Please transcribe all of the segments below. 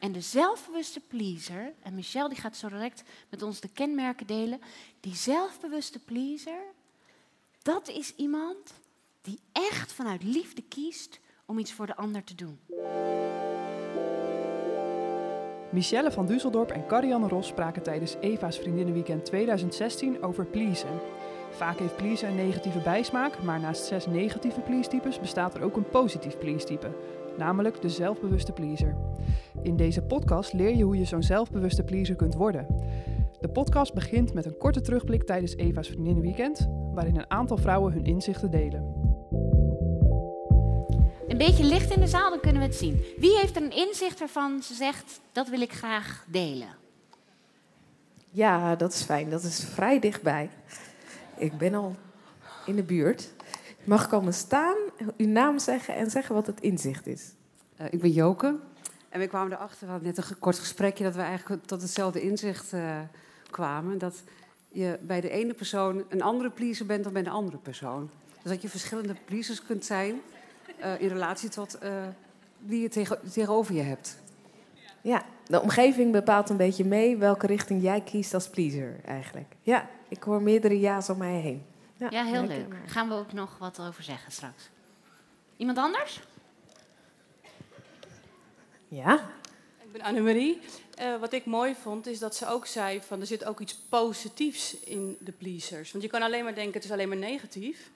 En de zelfbewuste pleaser, en Michel die gaat zo direct met ons de kenmerken delen. Die zelfbewuste pleaser, dat is iemand die echt vanuit liefde kiest om iets voor de ander te doen. Michelle van Düsseldorp en Carianne Ros spraken tijdens Eva's Vriendinnenweekend 2016 over pleasen. Vaak heeft pleasen een negatieve bijsmaak, maar naast zes negatieve please-types bestaat er ook een positief please-type, namelijk de zelfbewuste pleaser. In deze podcast leer je hoe je zo'n zelfbewuste pleaser kunt worden. De podcast begint met een korte terugblik tijdens Eva's Vriendinnenweekend, waarin een aantal vrouwen hun inzichten delen. Een beetje licht in de zaal, dan kunnen we het zien. Wie heeft er een inzicht waarvan ze zegt, dat wil ik graag delen? Ja, dat is fijn. Dat is vrij dichtbij. Ik ben al in de buurt. Je mag komen staan, uw naam zeggen en zeggen wat het inzicht is. Uh, ik ben Joke. En we kwamen erachter, we hadden net een kort gesprekje, dat we eigenlijk tot hetzelfde inzicht uh, kwamen. Dat je bij de ene persoon een andere pleaser bent dan bij de andere persoon. Dus dat je verschillende pleasers kunt zijn uh, in relatie tot wie je tegen, tegenover je hebt. Ja, de omgeving bepaalt een beetje mee welke richting jij kiest als pleaser eigenlijk. Ja, ik hoor meerdere ja's om mij heen. Ja, ja heel leuk. Daar gaan we ook nog wat over zeggen straks. Iemand anders? Ja. Ik ben Annemarie. Uh, wat ik mooi vond is dat ze ook zei van er zit ook iets positiefs in de pleasers. Want je kan alleen maar denken het is alleen maar negatief.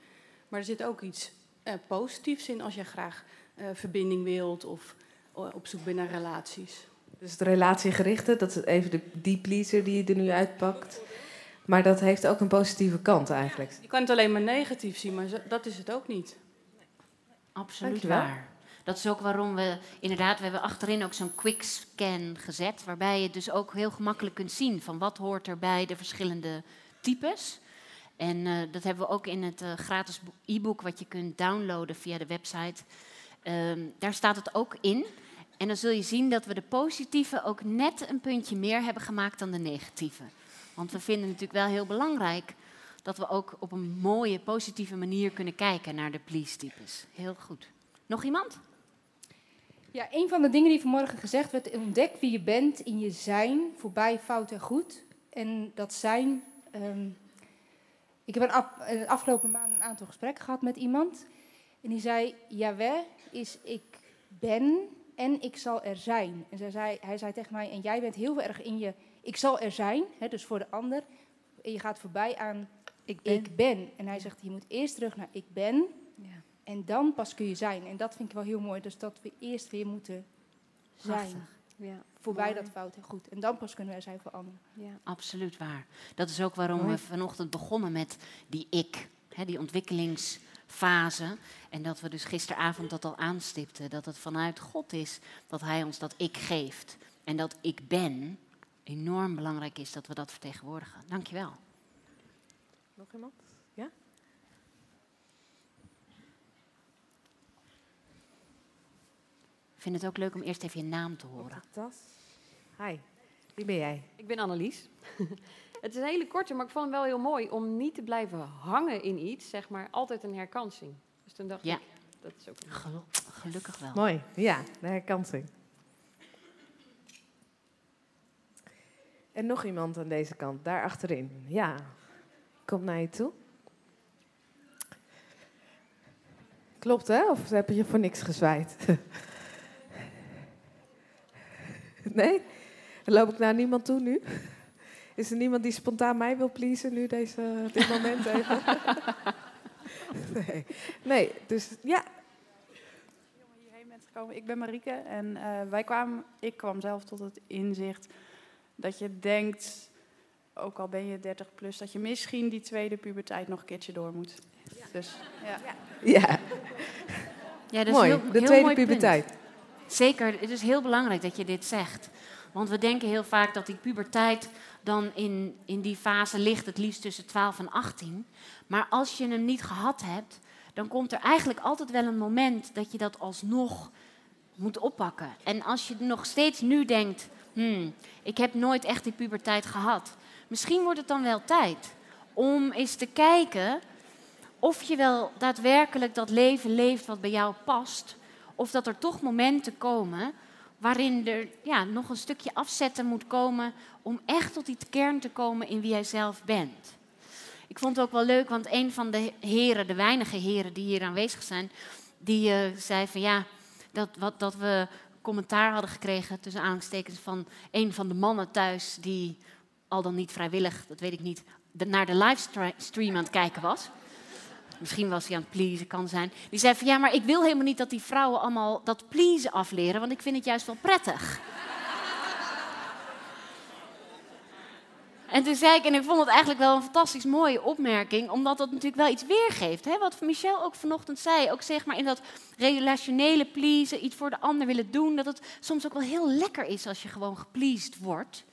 Maar er zit ook iets uh, positiefs in als je graag uh, verbinding wilt of op zoek bent naar relaties. Dus het relatiegerichte, dat is even de, die pleaser die je er nu uitpakt. Maar dat heeft ook een positieve kant eigenlijk. Je kan het alleen maar negatief zien, maar dat is het ook niet. Absoluut waar. Dat is ook waarom we inderdaad, we hebben achterin ook zo'n quick scan gezet, waarbij je dus ook heel gemakkelijk kunt zien van wat hoort er bij de verschillende types. En uh, dat hebben we ook in het uh, gratis e-book wat je kunt downloaden via de website. Um, daar staat het ook in. En dan zul je zien dat we de positieve ook net een puntje meer hebben gemaakt dan de negatieve. Want we vinden natuurlijk wel heel belangrijk dat we ook op een mooie, positieve manier kunnen kijken naar de please-types. Heel goed. Nog iemand? Ja, een van de dingen die vanmorgen gezegd werd, ontdek wie je bent in je zijn, voorbij fout en goed. En dat zijn, um, ik heb een de afgelopen maand een aantal gesprekken gehad met iemand. En die zei, Jaweh is ik ben en ik zal er zijn. En zei, hij zei tegen mij, en jij bent heel erg in je, ik zal er zijn, hè, dus voor de ander. En je gaat voorbij aan, ik ben. ik ben. En hij zegt, je moet eerst terug naar ik ben. Ja. En dan pas kun je zijn. En dat vind ik wel heel mooi. Dus dat we eerst weer moeten zijn. Ja, voorbij mooi. dat fout en goed. En dan pas kunnen wij zijn voor anderen. Ja. Absoluut waar. Dat is ook waarom we vanochtend begonnen met die ik. Hè, die ontwikkelingsfase. En dat we dus gisteravond dat al aanstipten. Dat het vanuit God is dat Hij ons dat ik geeft. En dat ik ben enorm belangrijk is dat we dat vertegenwoordigen. Dankjewel. Nog iemand? Ja? Ik vind het ook leuk om eerst even je naam te horen. Tas. Hi, wie ben jij? Ik ben Annelies. het is een hele korte, maar ik vond hem wel heel mooi om niet te blijven hangen in iets, zeg maar, altijd een herkansing. Dus toen dacht ja. ik, dat is ook een... Gelukkig wel. Mooi, ja, de herkansing. En nog iemand aan deze kant, daar achterin. Ja, komt naar je toe. Klopt, hè? Of heb je voor niks gezwaaid? nee? Loop ik naar niemand toe nu? Is er niemand die spontaan mij wil pleasen nu, deze, dit moment even? nee. dus ja. Hierheen. Ik ben Marieke en uh, wij kwamen, ik kwam zelf tot het inzicht dat je denkt, ook al ben je 30 plus, dat je misschien die tweede puberteit nog een keertje door moet. Ja. Dus, ja. Ja, ja dat mooi. Is heel, de heel tweede mooi puberteit. Punt. Zeker, het is heel belangrijk dat je dit zegt. Want we denken heel vaak dat die puberteit dan in, in die fase ligt, het liefst tussen 12 en 18. Maar als je hem niet gehad hebt, dan komt er eigenlijk altijd wel een moment dat je dat alsnog moet oppakken. En als je nog steeds nu denkt, hmm, ik heb nooit echt die puberteit gehad. Misschien wordt het dan wel tijd om eens te kijken of je wel daadwerkelijk dat leven leeft wat bij jou past. Of dat er toch momenten komen waarin er ja, nog een stukje afzetten moet komen om echt tot die kern te komen in wie jij zelf bent. Ik vond het ook wel leuk, want een van de heren, de weinige heren die hier aanwezig zijn, die uh, zei van ja, dat, wat, dat we commentaar hadden gekregen tussen aanstekens van een van de mannen thuis die al dan niet vrijwillig, dat weet ik niet, naar de livestream aan het kijken was. Misschien was hij aan het pleasen, kan zijn. Die zei van ja, maar ik wil helemaal niet dat die vrouwen allemaal dat pleasen afleren, want ik vind het juist wel prettig. En toen zei ik, en ik vond het eigenlijk wel een fantastisch mooie opmerking, omdat dat natuurlijk wel iets weergeeft. Hè? Wat Michel ook vanochtend zei, ook zeg maar in dat relationele pleasen, iets voor de ander willen doen, dat het soms ook wel heel lekker is als je gewoon gepleased wordt.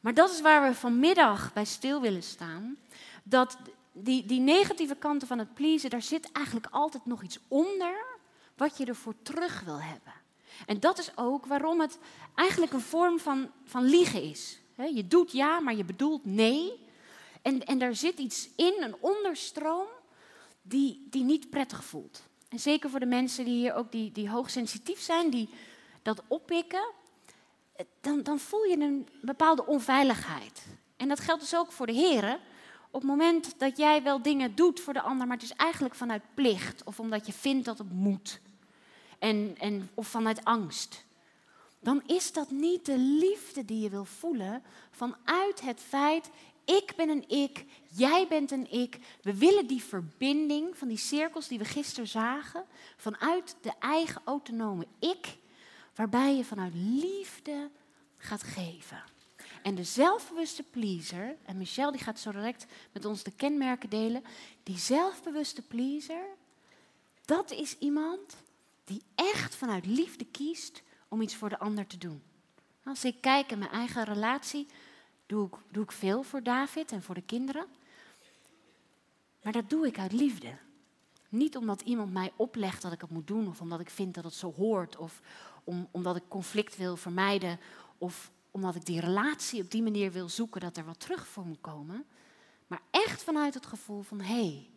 Maar dat is waar we vanmiddag bij stil willen staan. Dat die, die negatieve kanten van het pleasen, daar zit eigenlijk altijd nog iets onder wat je ervoor terug wil hebben. En dat is ook waarom het eigenlijk een vorm van, van liegen is. Je doet ja, maar je bedoelt nee. En, en daar zit iets in, een onderstroom, die, die niet prettig voelt. En zeker voor de mensen die hier ook die, die hoogsensitief zijn, die dat oppikken, dan, dan voel je een bepaalde onveiligheid. En dat geldt dus ook voor de heren. Op het moment dat jij wel dingen doet voor de ander, maar het is eigenlijk vanuit plicht of omdat je vindt dat het moet, en, en, of vanuit angst, dan is dat niet de liefde die je wil voelen vanuit het feit, ik ben een ik, jij bent een ik. We willen die verbinding van die cirkels die we gisteren zagen, vanuit de eigen autonome ik, waarbij je vanuit liefde gaat geven. En de zelfbewuste pleaser, en Michel die gaat zo direct met ons de kenmerken delen, die zelfbewuste pleaser, dat is iemand die echt vanuit liefde kiest om iets voor de ander te doen. Als ik kijk in mijn eigen relatie, doe ik, doe ik veel voor David en voor de kinderen. Maar dat doe ik uit liefde. Niet omdat iemand mij oplegt dat ik het moet doen, of omdat ik vind dat het zo hoort, of om, omdat ik conflict wil vermijden, of omdat ik die relatie op die manier wil zoeken dat er wat terug voor moet komen. Maar echt vanuit het gevoel van hé, hey,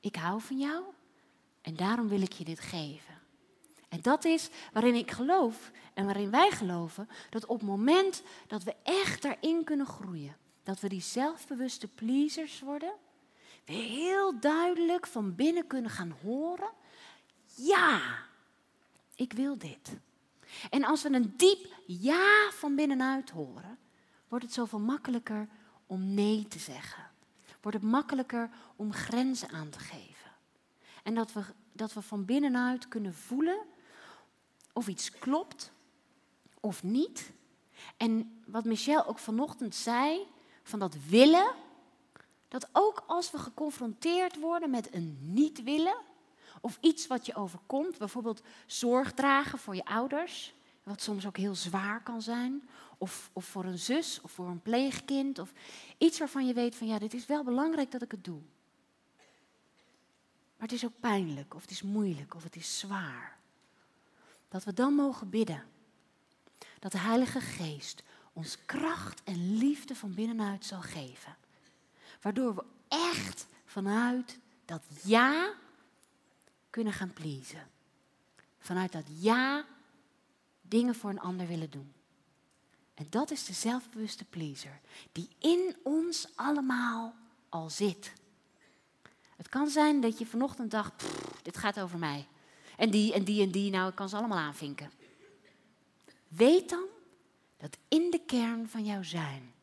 ik hou van jou en daarom wil ik je dit geven. En dat is waarin ik geloof en waarin wij geloven dat op het moment dat we echt daarin kunnen groeien, dat we die zelfbewuste pleasers worden, we heel duidelijk van binnen kunnen gaan horen, ja, ik wil dit. En als we een diep ja van binnenuit horen, wordt het zoveel makkelijker om nee te zeggen. Wordt het makkelijker om grenzen aan te geven. En dat we, dat we van binnenuit kunnen voelen of iets klopt of niet. En wat Michel ook vanochtend zei, van dat willen, dat ook als we geconfronteerd worden met een niet willen, of iets wat je overkomt, bijvoorbeeld zorg dragen voor je ouders, wat soms ook heel zwaar kan zijn, of, of voor een zus of voor een pleegkind, of iets waarvan je weet van ja, dit is wel belangrijk dat ik het doe. Maar het is ook pijnlijk, of het is moeilijk, of het is zwaar. Dat we dan mogen bidden. Dat de Heilige Geest ons kracht en liefde van binnenuit zal geven. Waardoor we echt vanuit dat ja kunnen gaan pleasen. Vanuit dat ja dingen voor een ander willen doen. En dat is de zelfbewuste pleaser die in ons allemaal al zit. Het kan zijn dat je vanochtend dacht, dit gaat over mij. En die en die en die, nou ik kan ze allemaal aanvinken. Weet dan dat in de kern van jouw zijn,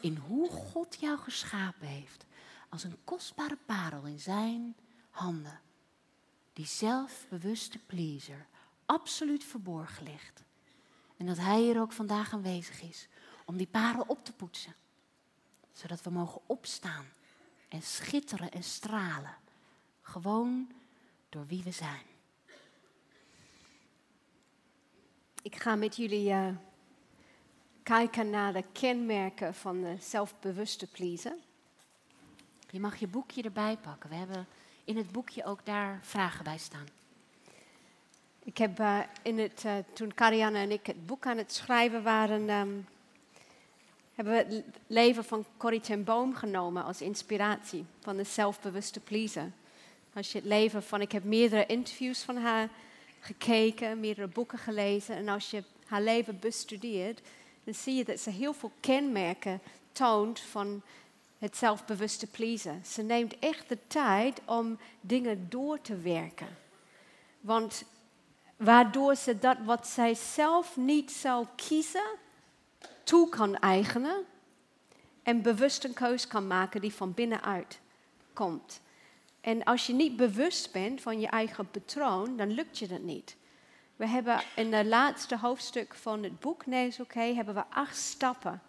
in hoe God jou geschapen heeft, als een kostbare parel in zijn handen, die zelfbewuste pleaser absoluut verborgen ligt. En dat Hij hier ook vandaag aanwezig is om die parel op te poetsen. Zodat we mogen opstaan en schitteren en stralen. Gewoon door wie we zijn. Ik ga met jullie uh, kijken naar de kenmerken van de zelfbewuste pleasen. Je mag je boekje erbij pakken. We hebben in het boekje ook daar vragen bij staan. Ik heb uh, in het, uh, toen Karianne en ik het boek aan het schrijven waren, um, hebben we het leven van Corrie ten Boom genomen als inspiratie van de zelfbewuste pleaser. Als je het leven van, ik heb meerdere interviews van haar gekeken, meerdere boeken gelezen. En als je haar leven bestudeert, dan zie je dat ze heel veel kenmerken toont van het zelfbewuste pleasen. Ze neemt echt de tijd om dingen door te werken. Want waardoor ze dat wat zij zelf niet zou kiezen, toe kan eigenen en bewust een keus kan maken die van binnenuit komt. En als je niet bewust bent van je eigen patroon, dan lukt je dat niet. We hebben in het laatste hoofdstuk van het boek Nee is oké, hebben we acht stappen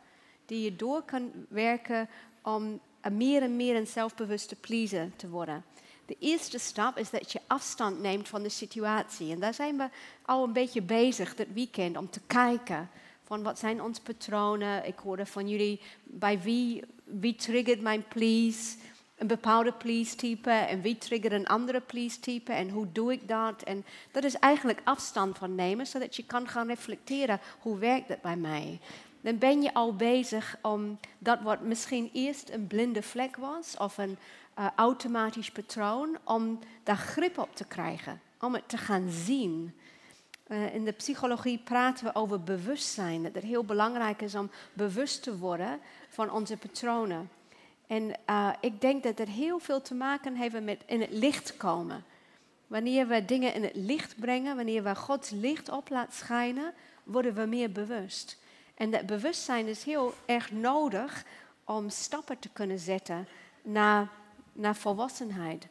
die je door kan werken om meer en meer een zelfbewuste pleaser te worden. De eerste stap is dat je afstand neemt van de situatie. En daar zijn we al een beetje bezig dit weekend om te kijken van wat zijn onze patronen. Ik hoorde van jullie bij wie, wie triggert mijn please een bepaalde please type en wie triggert een andere please type en hoe doe ik dat. En dat is eigenlijk afstand van nemen, zodat je kan gaan reflecteren hoe werkt het bij mij. Dan ben je al bezig om dat wat misschien eerst een blinde vlek was of een uh, automatisch patroon, om daar grip op te krijgen, om het te gaan zien. Uh, in de psychologie praten we over bewustzijn, dat het heel belangrijk is om bewust te worden van onze patronen. En uh, ik denk dat het heel veel te maken heeft met in het licht komen. Wanneer we dingen in het licht brengen, wanneer we Gods licht op laten schijnen, worden we meer bewust. En dat bewustzijn is heel erg nodig om stappen te kunnen zetten naar, naar volwassenheid.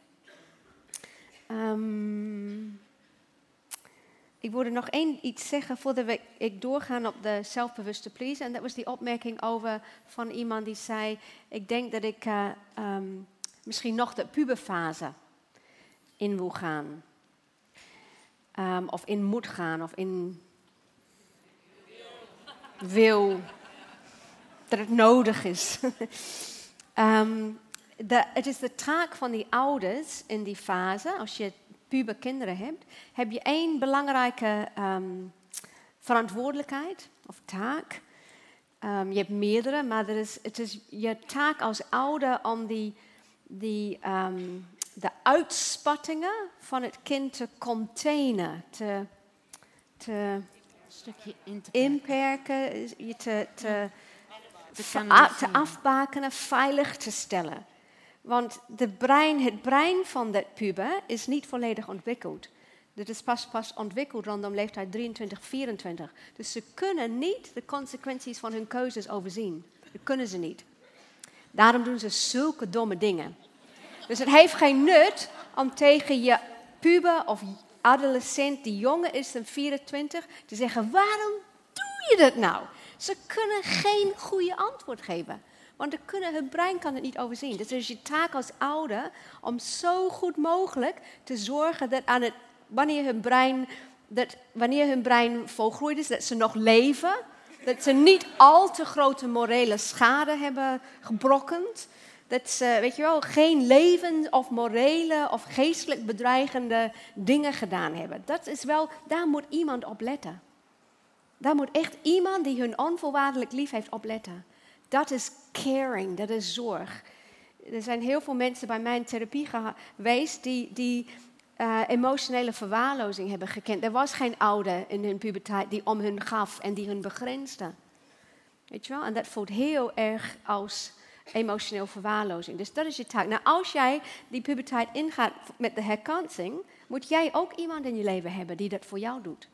Um, ik wilde nog één iets zeggen voordat we, ik doorgaan op de zelfbewuste please. En dat was die opmerking over van iemand die zei: Ik denk dat ik uh, um, misschien nog de puberfase in wil gaan. Um, of in moet gaan, of in wil. Dat het nodig is. de, het is de taak van die ouders in die fase, als je puber kinderen hebt, heb je één belangrijke um, verantwoordelijkheid of taak. Um, je hebt meerdere, maar er is, het is je taak als ouder om die, die, um, de uitspattingen van het kind te containen, te, te, stukje in te inperken, je te, te, te, te afbakenen, veilig te stellen. Want de brein, het brein van dat puber is niet volledig ontwikkeld. Dit is pas, pas ontwikkeld rondom leeftijd 23, 24. Dus ze kunnen niet de consequenties van hun keuzes overzien. Dat kunnen ze niet. Daarom doen ze zulke domme dingen. Dus het heeft geen nut om tegen je puber of adolescent die jonger is dan 24 te zeggen: waarom doe je dat nou? Ze kunnen geen goede antwoord geven. Want de kunnen, hun brein kan het niet overzien. Dus het is je taak als ouder om zo goed mogelijk te zorgen dat aan het, wanneer hun brein, dat wanneer hun brein volgroeid is, dat ze nog leven. Dat ze niet al te grote morele schade hebben gebrokkend. Dat ze, weet je wel, geen leven of morele of geestelijk bedreigende dingen gedaan hebben. Dat is wel, daar moet iemand op letten. Daar moet echt iemand die hun onvoorwaardelijk lief heeft op letten. Dat is caring, dat is zorg. Er zijn heel veel mensen bij mijn therapie geweest die, die uh, emotionele verwaarlozing hebben gekend. Er was geen ouder in hun puberteit die om hun gaf en die hun begrensde. Weet je wel? En dat voelt heel erg als emotioneel verwaarlozing. Dus dat is je taak. Nou, als jij die puberteit ingaat met de herkansing, moet jij ook iemand in je leven hebben die dat voor jou doet.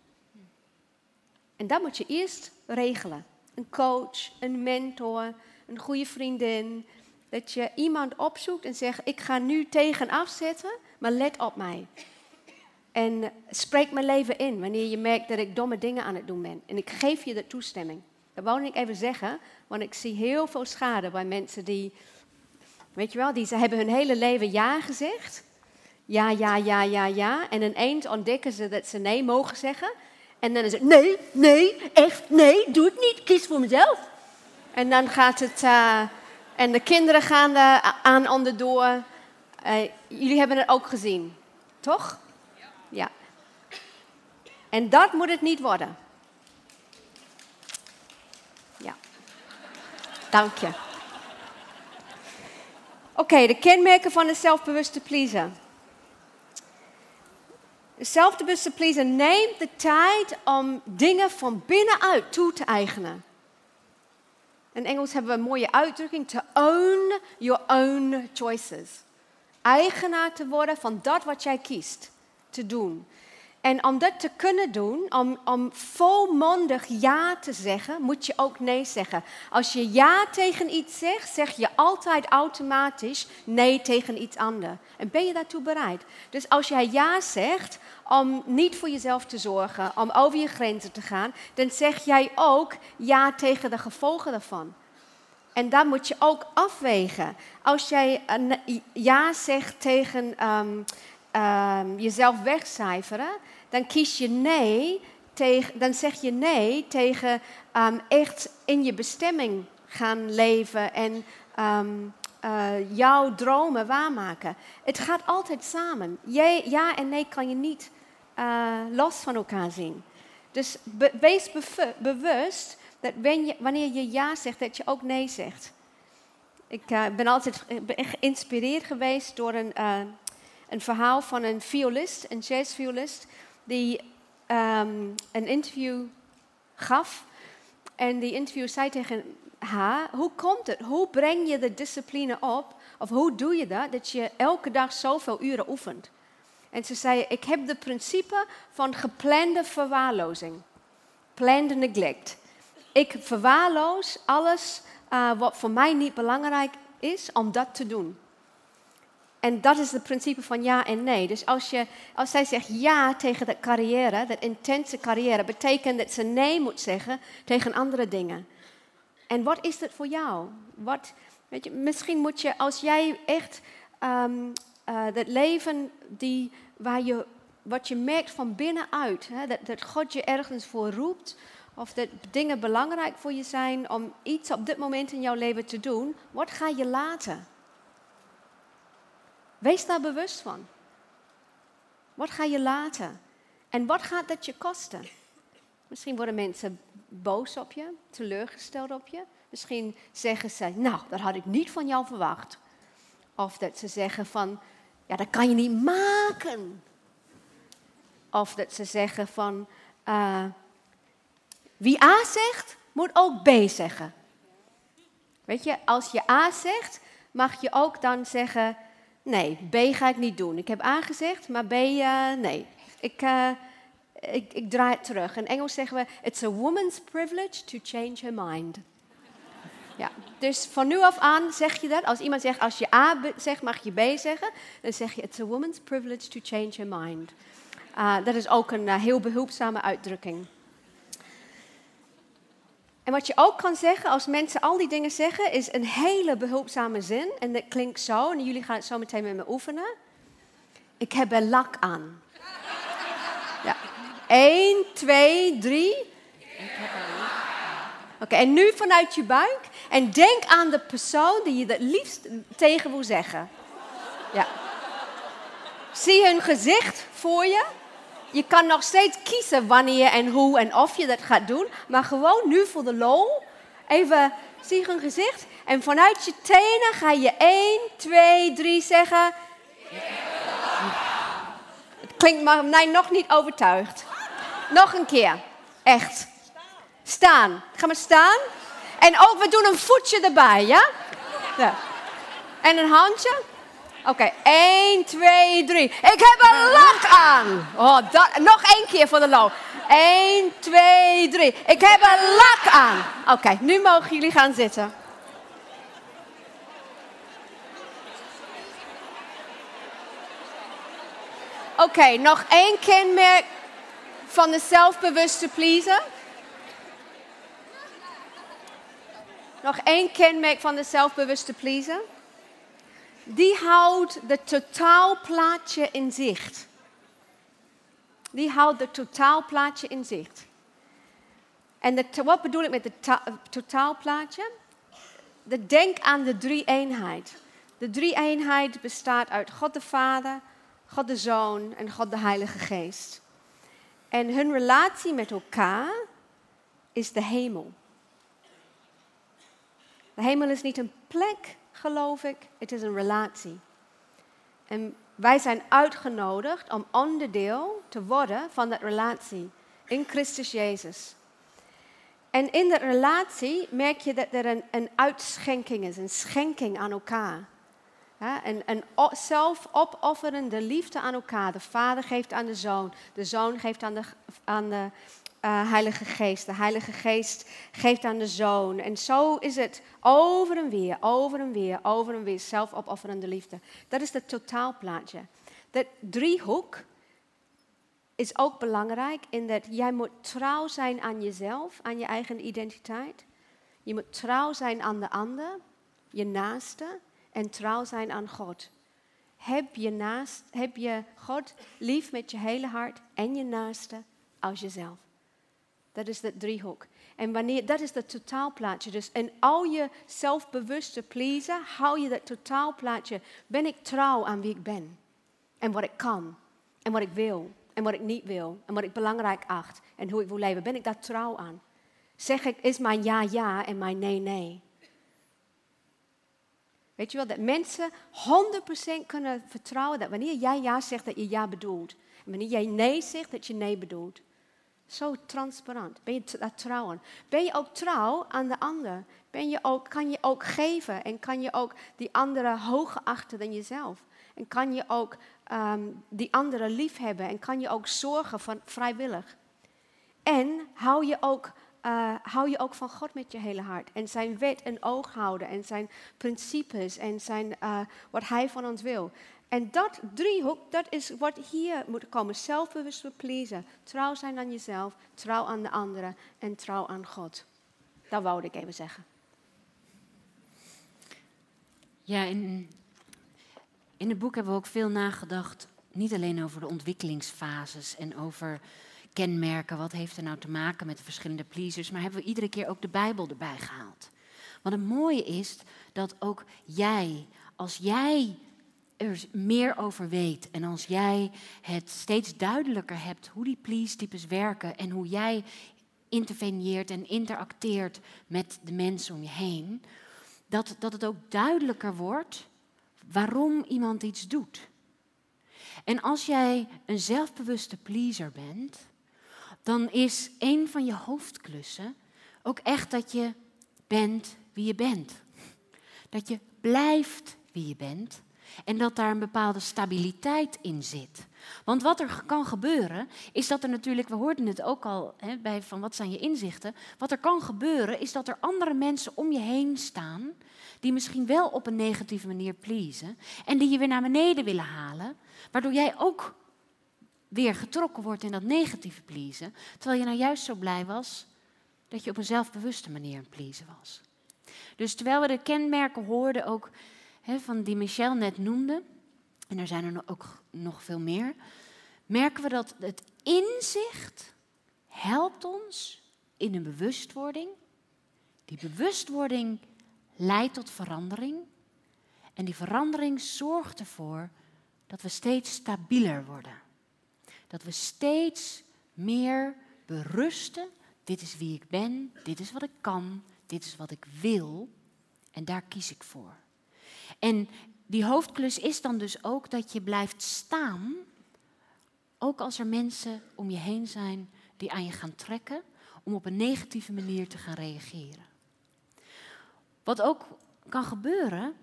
En dat moet je eerst regelen een coach, een mentor, een goede vriendin. Dat je iemand opzoekt en zegt: Ik ga nu tegenaf zetten, maar let op mij. En spreek mijn leven in wanneer je merkt dat ik domme dingen aan het doen ben. En ik geef je de toestemming. Dat wou ik even zeggen, want ik zie heel veel schade bij mensen die, weet je wel, die ze hebben hun hele leven ja gezegd. Ja, ja, ja, ja, ja. En ineens ontdekken ze dat ze nee mogen zeggen. En dan is het, nee, nee, echt, nee, doe het niet, kies voor mezelf. En dan gaat het, uh, en de kinderen gaan er aan onderdoor. Uh, jullie hebben het ook gezien, toch? Ja. En dat moet het niet worden. Ja. Dank je. Oké, de kenmerken van een zelfbewuste pleaser. De zelfbewuste pleaser neemt de tijd om dingen van binnenuit toe te eigenen. In Engels hebben we een mooie uitdrukking: to own your own choices. Eigenaar te worden van dat wat jij kiest te doen. En om dat te kunnen doen, om, om volmondig ja te zeggen, moet je ook nee zeggen. Als je ja tegen iets zegt, zeg je altijd automatisch nee tegen iets anders. En ben je daartoe bereid? Dus als jij ja zegt om niet voor jezelf te zorgen, om over je grenzen te gaan, dan zeg jij ook ja tegen de gevolgen daarvan. En daar moet je ook afwegen. Als jij ja zegt tegen ehm, ehm, jezelf wegcijferen, dan kies je nee tegen, dan zeg je nee tegen um, echt in je bestemming gaan leven en um, uh, jouw dromen waarmaken. Het gaat altijd samen. Ja en nee kan je niet uh, los van elkaar zien. Dus wees bewust dat wanneer je ja zegt, dat je ook nee zegt. Ik uh, ben altijd geïnspireerd geweest door een, een verhaal van een violist, een jazzviolist die um, een interview gaf. En die interview zei tegen haar, hoe komt het? Hoe breng je de discipline op? Of hoe doe je dat, dat je elke dag zoveel uren oefent? En ze zei, ik heb de principe van geplande verwaarlozing. Planned neglect. Ik verwaarloos alles uh, wat voor mij niet belangrijk is om dat te doen. En dat is het principe van ja en nee. Dus als, je, als zij zegt ja tegen dat carrière, dat intense carrière, betekent dat ze nee moet zeggen tegen andere dingen. En wat is dat voor jou? Wat, weet je, misschien moet je, als jij echt um, uh, dat leven die, waar je, wat je merkt van binnenuit, hè, dat, dat God je ergens voor roept, of dat dingen belangrijk voor je zijn om iets op dit moment in jouw leven te doen, wat ga je laten? Wees daar bewust van. Wat ga je laten? En wat gaat dat je kosten? Misschien worden mensen boos op je, teleurgesteld op je. Misschien zeggen ze, nou, dat had ik niet van jou verwacht. Of dat ze zeggen van, ja, dat kan je niet maken. Of dat ze zeggen van, uh, wie A zegt, moet ook B zeggen. Weet je, als je A zegt, mag je ook dan zeggen, Nee, B ga ik niet doen. Ik heb aangezegd, maar B, uh, nee. Ik, uh, ik, ik draai het terug. In Engels zeggen we, it's a woman's privilege to change her mind. Ja, dus van nu af aan zeg je dat. Als iemand zegt, als je A zegt, mag je B zeggen. Dan zeg je, it's a woman's privilege to change her mind. Uh, dat is ook een heel behulpzame uitdrukking. En wat je ook kan zeggen als mensen al die dingen zeggen, is een hele behulpzame zin. En dat klinkt zo, en jullie gaan het zo meteen met me oefenen. Ik heb er lak aan. Ja. 1, 2, 3. Oké, en nu vanuit je buik. En denk aan de persoon die je het liefst tegen wil zeggen. Ja. Zie hun gezicht voor je. Je kan nog steeds kiezen wanneer en hoe en of je dat gaat doen. Maar gewoon nu voor de lol. Even zie een gezicht. En vanuit je tenen ga je 1, 2, 3 zeggen. Het klinkt maar mij nog niet overtuigd. Nog een keer. Echt. Staan. Ga maar staan. En ook, we doen een voetje erbij, ja? ja. En een handje. Oké, 1, 2, 3. Ik heb een lak aan. Oh, dat, nog één keer voor de low. 1, 2, 3. Ik heb een lak aan. Oké, nu mogen jullie gaan zitten. Oké, nog één kenmerk van de zelfbewuste pleaser. Nog één kenmerk van de zelfbewuste pleaser die houdt het totaalplaatje in zicht. Die houdt het totaalplaatje in zicht. En de, wat bedoel ik met het totaalplaatje? De, denk aan de drie-eenheid. De drie-eenheid bestaat uit God de Vader, God de Zoon en God de Heilige Geest. En hun relatie met elkaar is de hemel. De hemel is niet een plek, geloof ik. Het is een relatie. En wij zijn uitgenodigd om onderdeel te worden van dat relatie in Christus Jezus. En in de relatie merk je dat er een, een uitschenking is, een schenking aan elkaar. Ja, een, een zelfopofferende liefde aan elkaar. De vader geeft aan de zoon, de zoon geeft aan de, aan de uh, Heilige Geest, de Heilige Geest geeft aan de zoon. En zo is het over en weer, over en weer, over en weer, zelfopofferende liefde. Dat is het totaalplaatje. Dat driehoek is ook belangrijk in dat jij moet trouw zijn aan jezelf, aan je eigen identiteit. Je moet trouw zijn aan de ander, je naaste, en trouw zijn aan God. Heb je, naast, heb je God lief met je hele hart en je naaste als jezelf. Dat is de driehoek. En wanneer, dat is het totaalplaatje. Dus in al je zelfbewuste pleasen, hou je dat totaalplaatje. Ben ik trouw aan wie ik ben? En wat ik kan? En wat ik wil? En wat ik niet wil? En wat ik belangrijk acht? En hoe ik wil leven? Ben ik daar trouw aan? Zeg ik, is mijn ja ja en mijn nee nee? Weet je wel, dat mensen 100% kunnen vertrouwen dat wanneer jij ja zegt, dat je ja bedoelt. En wanneer jij nee zegt, dat je nee bedoelt. Zo transparant. Ben je daar trouw aan? Ben je ook trouw aan de ander? Ben je ook, kan je ook geven en kan je ook die andere hoger achten dan jezelf? En kan je ook um, die andere lief hebben en kan je ook zorgen van vrijwillig? En hou je ook uh, hou je ook van God met je hele hart. En zijn wet en oog houden. En zijn principes. En zijn, uh, wat hij van ons wil. En dat driehoek, dat is wat hier moet komen. Zelfbewust verpleasen. Trouw zijn aan jezelf. Trouw aan de anderen. En trouw aan God. Dat wou ik even zeggen. Ja, in, in het boek hebben we ook veel nagedacht. Niet alleen over de ontwikkelingsfases en over kenmerken. Wat heeft er nou te maken met de verschillende pleasers? Maar hebben we iedere keer ook de Bijbel erbij gehaald. Want het mooie is dat ook jij, als jij er meer over weet en als jij het steeds duidelijker hebt hoe die please-types werken en hoe jij interveneert en interacteert met de mensen om je heen, dat, dat het ook duidelijker wordt waarom iemand iets doet. En als jij een zelfbewuste pleaser bent, dan is een van je hoofdklussen ook echt dat je bent wie je bent. Dat je blijft wie je bent en dat daar een bepaalde stabiliteit in zit. Want wat er kan gebeuren, is dat er natuurlijk, we hoorden het ook al hè, bij van wat zijn je inzichten. Wat er kan gebeuren, is dat er andere mensen om je heen staan, die misschien wel op een negatieve manier pleasen en die je weer naar beneden willen halen, waardoor jij ook weer getrokken wordt in dat negatieve pleasen, terwijl je nou juist zo blij was dat je op een zelfbewuste manier een pleasen was. Dus terwijl we de kenmerken hoorden, ook van die Michel net noemde, en er zijn er ook nog veel meer, merken we dat het inzicht helpt ons in een bewustwording. Die bewustwording leidt tot verandering. En die verandering zorgt ervoor dat we steeds stabieler worden. Dat we steeds meer berusten. Dit is wie ik ben, dit is wat ik kan, dit is wat ik wil. En daar kies ik voor. En die hoofdklus is dan dus ook dat je blijft staan. Ook als er mensen om je heen zijn die aan je gaan trekken om op een negatieve manier te gaan reageren. Wat ook kan gebeuren,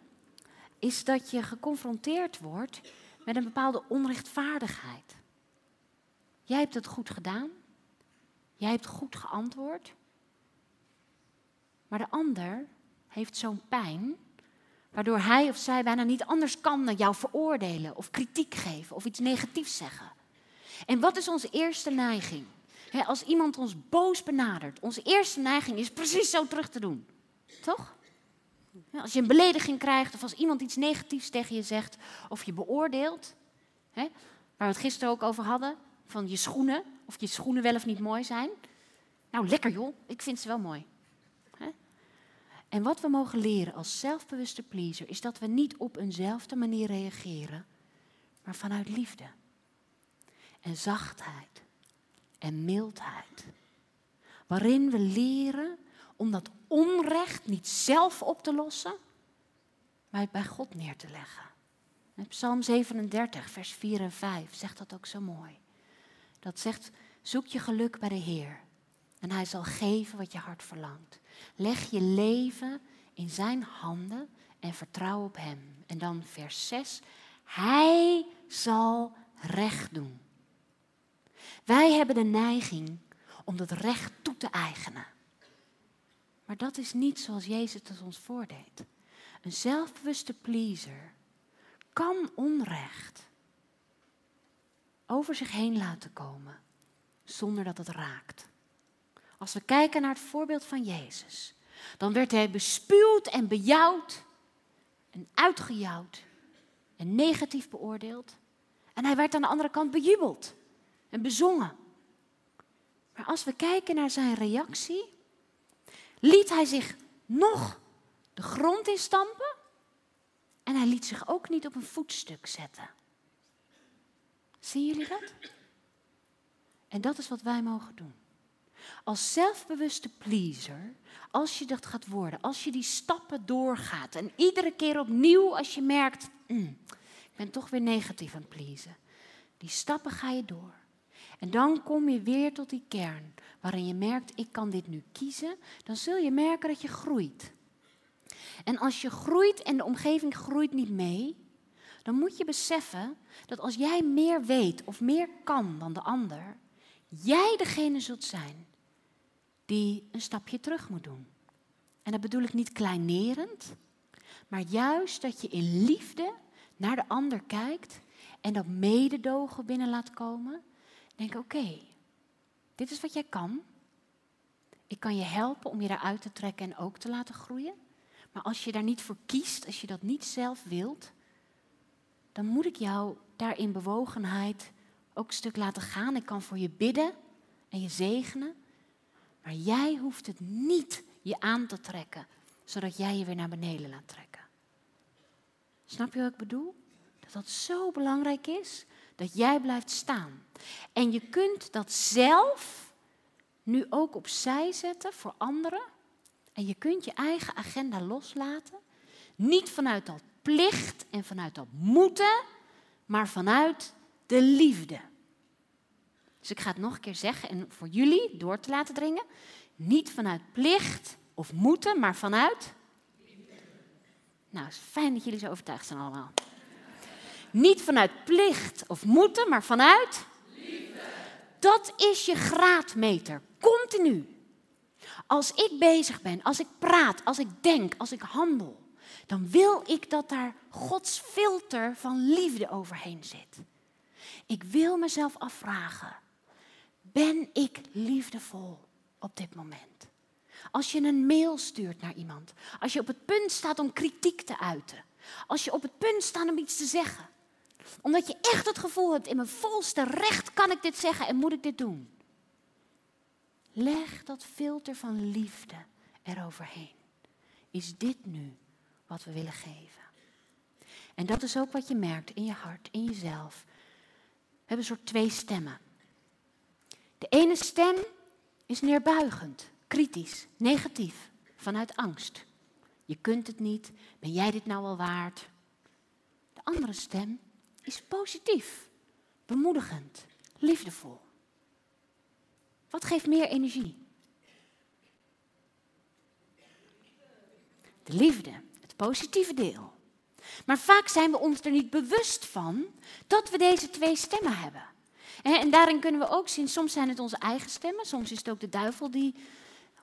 is dat je geconfronteerd wordt met een bepaalde onrechtvaardigheid. Jij hebt het goed gedaan. Jij hebt goed geantwoord. Maar de ander heeft zo'n pijn, waardoor hij of zij bijna niet anders kan dan jou veroordelen of kritiek geven of iets negatiefs zeggen. En wat is onze eerste neiging? als iemand ons boos benadert, onze eerste neiging is precies zo terug te doen. Toch? als je een belediging krijgt of als iemand iets negatiefs tegen je zegt of je beoordeelt, waar we het gisteren ook over hadden, van je schoenen, of je schoenen wel of niet mooi zijn. Nou, lekker joh, ik vind ze wel mooi. En wat we mogen leren als zelfbewuste pleaser is dat we niet op eenzelfde manier reageren, maar vanuit liefde en zachtheid en mildheid. Waarin we leren om dat onrecht niet zelf op te lossen, maar bij God neer te leggen. Psalm 37, vers 4 en 5 zegt dat ook zo mooi. Dat zegt, zoek je geluk bij de Heer en Hij zal geven wat je hart verlangt. Leg je leven in Zijn handen en vertrouw op Hem. En dan vers 6, Hij zal recht doen. Wij hebben de neiging om dat recht toe te eigenen. Maar dat is niet zoals Jezus het ons voordeed. Een zelfbewuste pleaser kan onrecht over zich heen laten komen zonder dat het raakt. Als we kijken naar het voorbeeld van Jezus, dan werd hij bespuwd en bejouwd en uitgejouwd en negatief beoordeeld. En hij werd aan de andere kant bejubeld en bezongen. Maar als we kijken naar zijn reactie, liet hij zich nog de grond instampen en hij liet zich ook niet op een voetstuk zetten. Zien jullie dat? En dat is wat wij mogen doen. Als zelfbewuste pleaser, als je dat gaat worden, als je die stappen doorgaat en iedere keer opnieuw als je merkt, mm, ik ben toch weer negatief aan het pleasen, die stappen ga je door. En dan kom je weer tot die kern waarin je merkt, ik kan dit nu kiezen, dan zul je merken dat je groeit. En als je groeit en de omgeving groeit niet mee, dan moet je beseffen dat als jij meer weet of meer kan dan de ander, jij degene zult zijn die een stapje terug moet doen. En dat bedoel ik niet kleinerend, maar juist dat je in liefde naar de ander kijkt en dat mededogen binnen laat komen. Denk, oké, dit is wat jij kan. Ik kan je helpen om je daaruit te trekken en ook te laten groeien. Maar als je daar niet voor kiest, als je dat niet zelf wilt, dan moet ik jou daar in bewogenheid ook een stuk laten gaan. Ik kan voor je bidden en je zegenen. Maar jij hoeft het niet je aan te trekken, zodat jij je weer naar beneden laat trekken. Snap je wat ik bedoel? Dat dat zo belangrijk is, dat jij blijft staan. En je kunt dat zelf nu ook opzij zetten voor anderen. En je kunt je eigen agenda loslaten. Niet vanuit dat plicht en vanuit dat moeten, maar vanuit de liefde. Dus ik ga het nog een keer zeggen en voor jullie door te laten dringen. Niet vanuit plicht of moeten, maar vanuit. Nou, het is fijn dat jullie zo overtuigd zijn allemaal. Niet vanuit plicht of moeten, maar vanuit. Liefde. Dat is je graadmeter, continu. Als ik bezig ben, als ik praat, als ik denk, als ik handel, dan wil ik dat daar Gods filter van liefde overheen zit. Ik wil mezelf afvragen: ben ik liefdevol op dit moment? Als je een mail stuurt naar iemand, als je op het punt staat om kritiek te uiten, als je op het punt staat om iets te zeggen, omdat je echt het gevoel hebt, in mijn volste recht kan ik dit zeggen en moet ik dit doen. Leg dat filter van liefde eroverheen. Is dit nu wat we willen geven? En dat is ook wat je merkt in je hart, in jezelf. We hebben een soort twee stemmen. De ene stem is neerbuigend, kritisch, negatief, vanuit angst. Je kunt het niet, ben jij dit nou al waard? De andere stem is positief, bemoedigend, liefdevol. Wat geeft meer energie? De liefde, het positieve deel. Maar vaak zijn we ons er niet bewust van dat we deze twee stemmen hebben. En daarin kunnen we ook zien, soms zijn het onze eigen stemmen, soms is het ook de duivel die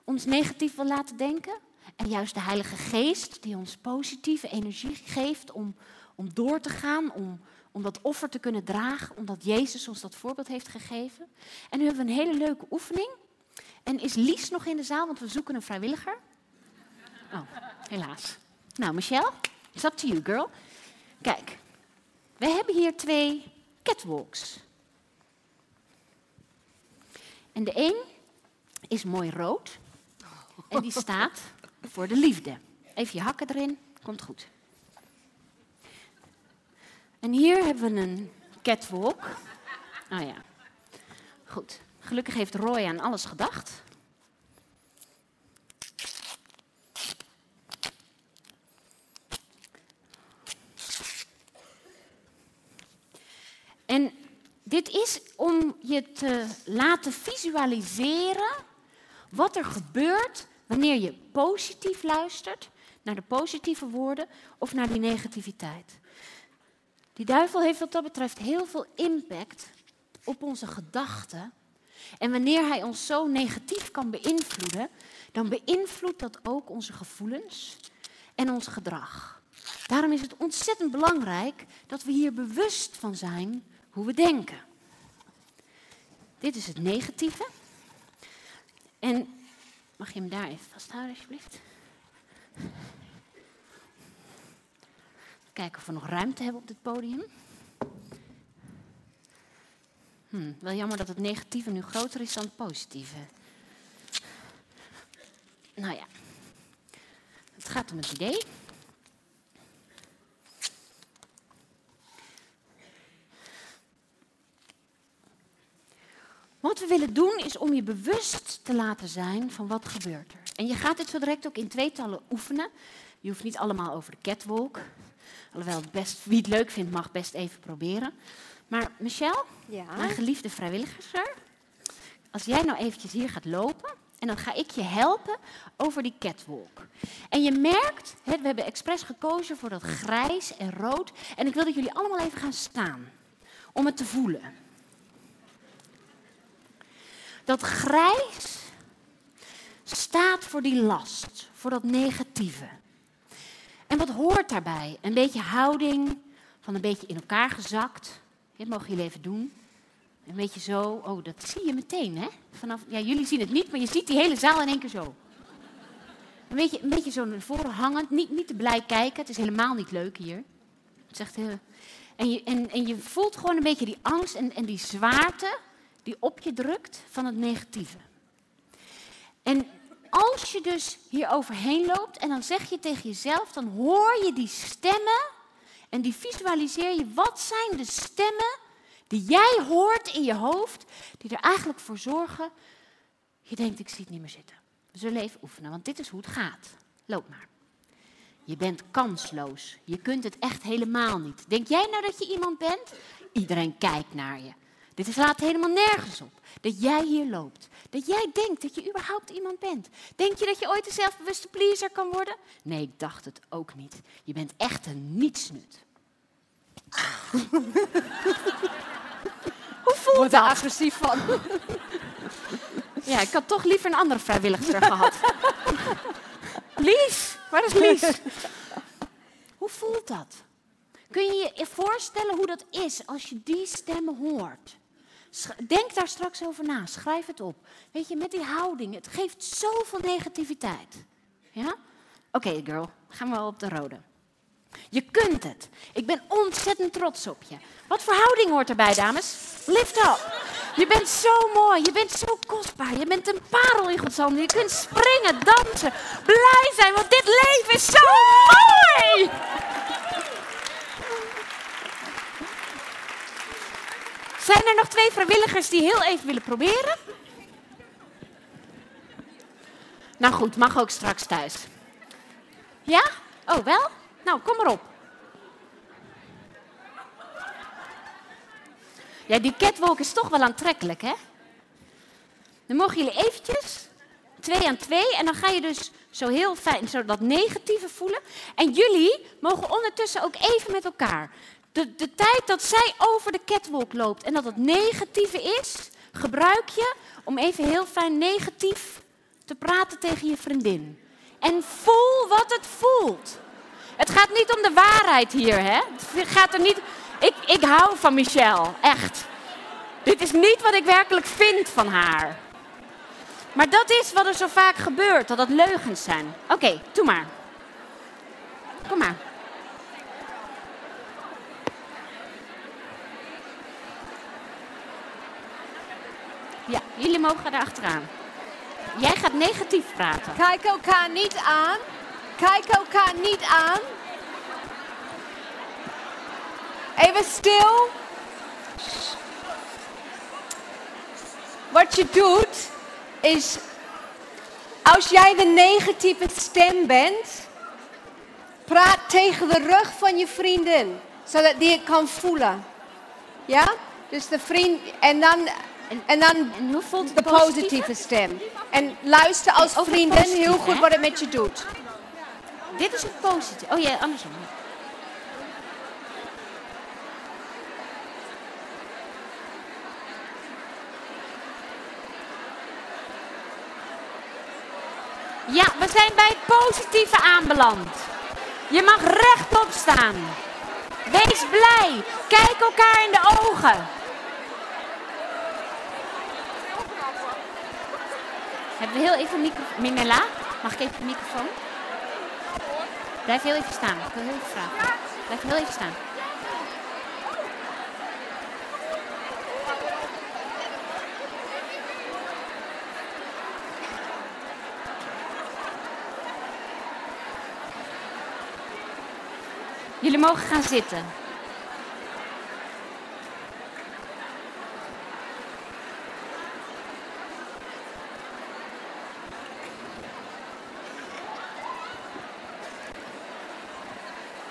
ons negatief wil laten denken. En juist de Heilige Geest die ons positieve energie geeft om, om door te gaan, om, om dat offer te kunnen dragen, omdat Jezus ons dat voorbeeld heeft gegeven. En nu hebben we een hele leuke oefening. En is Lies nog in de zaal, want we zoeken een vrijwilliger? Oh, helaas. Nou, Michelle, it's up to you, girl. Kijk, we hebben hier twee catwalks. En de een is mooi rood. En die staat voor de liefde. Even je hakken erin, komt goed. En hier hebben we een catwalk. Ah ja, goed. Gelukkig heeft Roy aan alles gedacht. Dit is om je te laten visualiseren wat er gebeurt wanneer je positief luistert naar de positieve woorden of naar die negativiteit. Die duivel heeft wat dat betreft heel veel impact op onze gedachten. En wanneer hij ons zo negatief kan beïnvloeden, dan beïnvloedt dat ook onze gevoelens en ons gedrag. Daarom is het ontzettend belangrijk dat we hier bewust van zijn hoe we denken. Dit is het negatieve. En mag je hem daar even vasthouden, alsjeblieft? Kijken of we nog ruimte hebben op dit podium. Hm, wel jammer dat het negatieve nu groter is dan het positieve. Nou ja, het gaat om het idee. Wat we willen doen is om je bewust te laten zijn van wat gebeurt er. En je gaat dit zo direct ook in tweetallen oefenen. Je hoeft niet allemaal over de catwalk. Alhoewel, best, wie het leuk vindt mag best even proberen. Maar Michelle, Ja. mijn geliefde vrijwilliger, als jij nou eventjes hier gaat lopen en dan ga ik je helpen over die catwalk. En je merkt, hè, we hebben expres gekozen voor dat grijs en rood. En ik wil dat jullie allemaal even gaan staan om het te voelen. Dat grijs staat voor die last, voor dat negatieve. En wat hoort daarbij? Een beetje houding, van een beetje in elkaar gezakt. Dit mogen jullie even doen. Een beetje zo. Oh, dat zie je meteen, hè? Vanaf, ja, jullie zien het niet, maar je ziet die hele zaal in één keer zo. Een beetje, een beetje zo naar voren hangend. Niet, niet te blij kijken. Het is helemaal niet leuk hier. Het heel... En je, en, en je voelt gewoon een beetje die angst en, en die zwaarte die op je drukt van het negatieve. En als je dus hier overheen loopt en dan zeg je tegen jezelf, dan hoor je die stemmen en die visualiseer je. Wat zijn de stemmen die jij hoort in je hoofd, die er eigenlijk voor zorgen, je denkt ik zie het niet meer zitten. We zullen even oefenen, want dit is hoe het gaat. Loop maar. Je bent kansloos. Je kunt het echt helemaal niet. Denk jij nou dat je iemand bent? Iedereen kijkt naar je. Dit slaat helemaal nergens op. Dat jij hier loopt. Dat jij denkt dat je überhaupt iemand bent. Denk je dat je ooit een zelfbewuste pleaser kan worden? Nee, ik dacht het ook niet. Je bent echt een nietsnut. Hoe voelt Word dat? agressief van. Ja, ik had toch liever een andere vrijwilliger gehad. Lies, waar is Lies? Hoe voelt dat? Kun je je voorstellen hoe dat is als je die stemmen hoort? Denk daar straks over na, schrijf het op. Weet je, met die houding, het geeft zoveel negativiteit. Ja? Oké, girl, gaan we op de rode. Je kunt het. Ik ben ontzettend trots op je. Wat voor houding hoort erbij, dames? Lift up. Je bent zo mooi, je bent zo kostbaar. Je bent een parel in Gods handen. Je kunt springen, dansen, blij zijn, want dit leven is zo mooi. Zijn er nog twee vrijwilligers die heel even willen proberen? Nou goed, mag ook straks thuis. Ja? Oh, wel? Nou, kom maar op. Ja, die catwalk is toch wel aantrekkelijk, hè? Dan mogen jullie eventjes, twee aan twee, en dan ga je dus zo heel fijn zo dat negatieve voelen. En jullie mogen ondertussen ook even met elkaar. De, de tijd dat zij over de catwalk loopt en dat het negatieve is, gebruik je om even heel fijn negatief te praten tegen je vriendin. En voel wat het voelt. Het gaat niet om de waarheid hier, hè? Het gaat er niet. Ik, ik hou van Michelle, echt. Dit is niet wat ik werkelijk vind van haar. Maar dat is wat er zo vaak gebeurt, dat het leugens zijn. Oké, doe maar. Kom maar. Ja, jullie mogen daar achteraan. Jij gaat negatief praten. Kijk elkaar niet aan. Kijk elkaar niet aan. Even stil. Wat je doet is, als jij de negatieve stem bent, praat tegen de rug van je vriendin, zodat die het kan voelen. Ja? Dus de vriend. En dan. En dan En hoe voelt de positieve? positieve stem. En luister als vriendin heel goed hè? wat het met je doet. Dit is het positieve. Oh ja, andersom. Ja, we zijn bij het positieve aanbeland. Je mag rechtop staan. Wees blij. Kijk elkaar in de ogen. Hebben we heel even microfoon? Minella, mag ik even de microfoon? Blijf heel even staan. Ik wil heel even. Blijf heel even staan. Jullie mogen gaan zitten.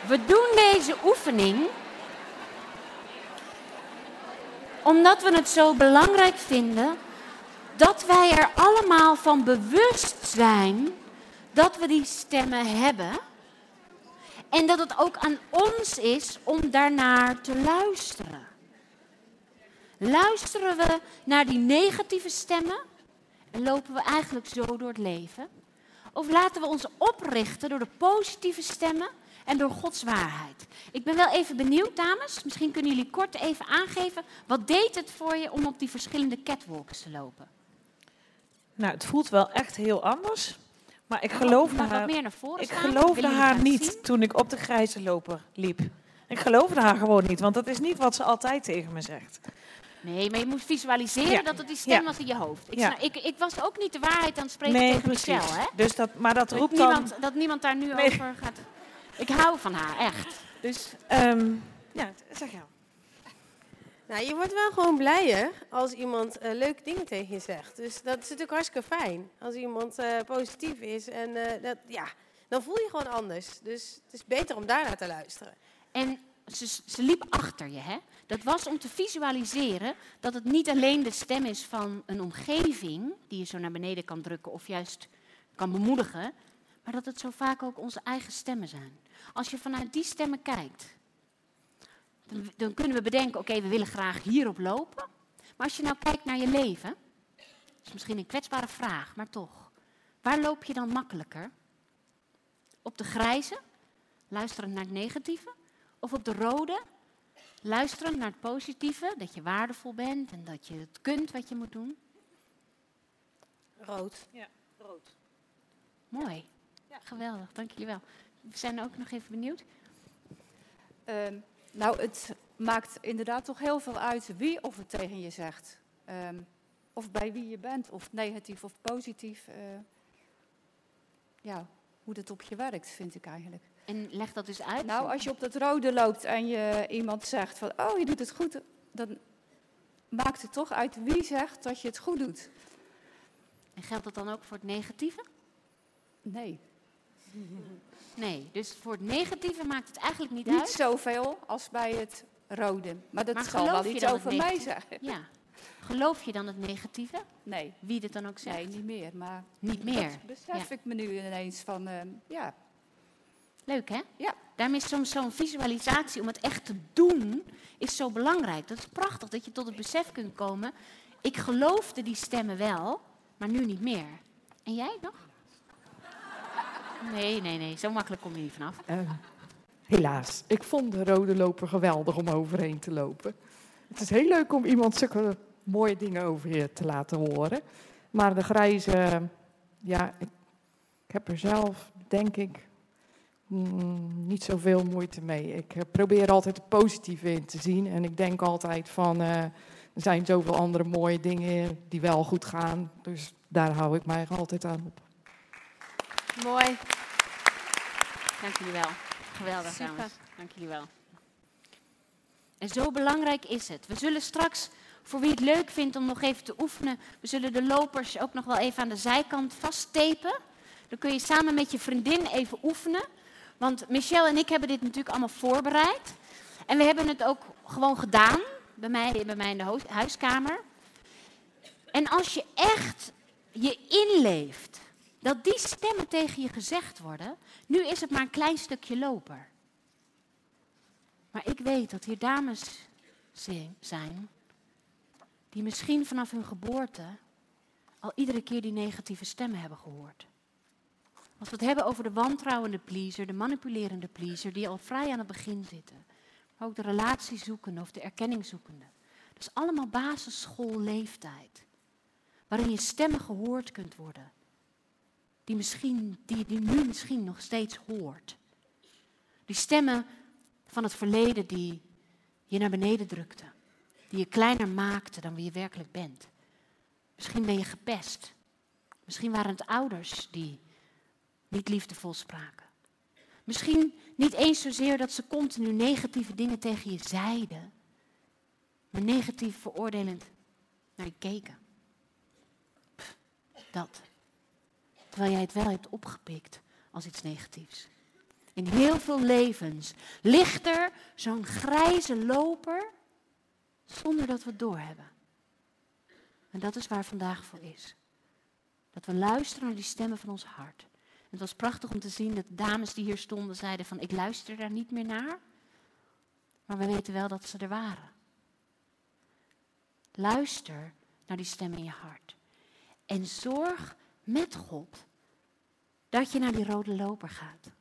We doen deze oefening omdat we het zo belangrijk vinden dat wij er allemaal van bewust zijn dat we die stemmen hebben. En dat het ook aan ons is om daarnaar te luisteren. Luisteren we naar die negatieve stemmen en lopen we eigenlijk zo door het leven? Of laten we ons oprichten door de positieve stemmen en door Gods waarheid? Ik ben wel even benieuwd, dames. Misschien kunnen jullie kort even aangeven. Wat deed het voor je om op die verschillende catwalks te lopen? Nou, het voelt wel echt heel anders. Maar ik geloofde haar, meer ik geloofde haar niet zien? toen ik op de grijze loper liep. Ik geloofde haar gewoon niet, want dat is niet wat ze altijd tegen me zegt. Nee, maar je moet visualiseren Ja. dat het die stem Ja. was in je hoofd. Ik, Ja. snap- ik, ik was ook niet de waarheid aan het spreken nee, tegen precies. Michelle, hè? Dus dat, maar dat Dat roept dan... niemand, dat niemand daar nu Nee. over gaat. Ik hou van haar, echt. Dus ehm, ja, zeg ja. Nou, je wordt wel gewoon blijer als iemand eh, leuke dingen tegen je zegt. Dus dat is natuurlijk hartstikke fijn. Als iemand eh, positief is en eh, dat, ja, dan voel je gewoon anders. Dus het is beter om daarnaar te luisteren. En ze, ze liep achter je, hè? Dat was om te visualiseren dat het niet alleen de stem is van een omgeving die je zo naar beneden kan drukken of juist kan bemoedigen, maar dat het zo vaak ook onze eigen stemmen zijn. Als je vanuit die stemmen kijkt, dan, dan kunnen we bedenken, oké, we willen graag hierop lopen. Maar als je nou kijkt naar je leven, is misschien een kwetsbare vraag, maar toch. Waar loop je dan makkelijker? Op de grijze, luisterend naar het negatieve? Of op de rode, luisterend naar het positieve, dat je waardevol bent en dat je het kunt wat je moet doen? Rood. Ja, rood. Mooi. Geweldig, dank jullie wel. We zijn ook nog even benieuwd. Ehm, nou, het maakt inderdaad toch heel veel uit wie of het tegen je zegt. Ehm, of bij wie je bent, of negatief of positief. eh, ja, hoe dat op je werkt, vind ik eigenlijk. En leg dat dus uit. Nou, als je op dat rode loopt en je iemand zegt van, oh, je doet het goed, dan maakt het toch uit wie zegt dat je het goed doet. En geldt dat dan ook voor het negatieve? Nee, Nee, dus voor het negatieve maakt het eigenlijk niet, niet uit. zoveel als bij het rode. Maar dat Maar zal wel iets over mij zeggen. Ja. Geloof je dan het negatieve? Nee, Wie dit dan ook zegt? nee, niet meer. Maar Niet meer. dat besef ik me nu ineens van, ehm, ja, Leuk, hè? Ja. Daarom is soms zo'n visualisatie om het echt te doen, is zo belangrijk. Dat is prachtig dat je tot het besef kunt komen. Ik geloofde die stemmen wel, maar nu niet meer. En jij nog? Nee, nee, nee. Zo makkelijk kom je niet vanaf. Eh, helaas, ik vond de rode loper geweldig om overheen te lopen. Het is heel leuk om iemand zulke mooie dingen over je te laten horen. Maar de grijze, ja, ik, ik heb er zelf, denk ik, mm, niet zoveel moeite mee. Ik eh, probeer altijd het positieve in te zien. En ik denk altijd van, eh, er zijn zoveel andere mooie dingen die wel goed gaan. Dus daar hou ik mij altijd aan op. Mooi. Dank jullie wel. Geweldig, Super. dames. Dank jullie wel. En zo belangrijk is het. We zullen straks, voor wie het leuk vindt om nog even te oefenen, we zullen de lopers ook nog wel even aan de zijkant vasttepen. Dan kun je samen met je vriendin even oefenen. Want Michelle en ik hebben dit natuurlijk allemaal voorbereid. En we hebben het ook gewoon gedaan. bij mij, bij mij in de huiskamer. En als je echt je inleeft dat die stemmen tegen je gezegd worden, nu is het maar een klein stukje loper. Maar ik weet dat hier dames zi- zijn die misschien vanaf hun geboorte al iedere keer die negatieve stemmen hebben gehoord. Als we het hebben over de wantrouwende pleaser, de manipulerende pleaser, die al vrij aan het begin zitten. Maar ook de relatiezoekende of de erkenningzoekende. Dat is allemaal basisschoolleeftijd. Waarin je stemmen gehoord kunt worden. Die, misschien, die je nu misschien nog steeds hoort. Die stemmen van het verleden die je naar beneden drukte. Die je kleiner maakten dan wie je werkelijk bent. Misschien ben je gepest. Misschien waren het ouders die niet liefdevol spraken. Misschien niet eens zozeer dat ze continu negatieve dingen tegen je zeiden, maar negatief veroordelend naar je keken. Dat. Terwijl jij het wel hebt opgepikt als iets negatiefs. In heel veel levens ligt er zo'n grijze loper zonder dat we het doorhebben. En dat is waar vandaag voor is. Dat we luisteren naar die stemmen van ons hart. Het was prachtig om te zien dat de dames die hier stonden zeiden van ik luister daar niet meer naar. Maar we weten wel dat ze er waren. Luister naar die stem in je hart. En zorg met God dat je naar die rode loper gaat.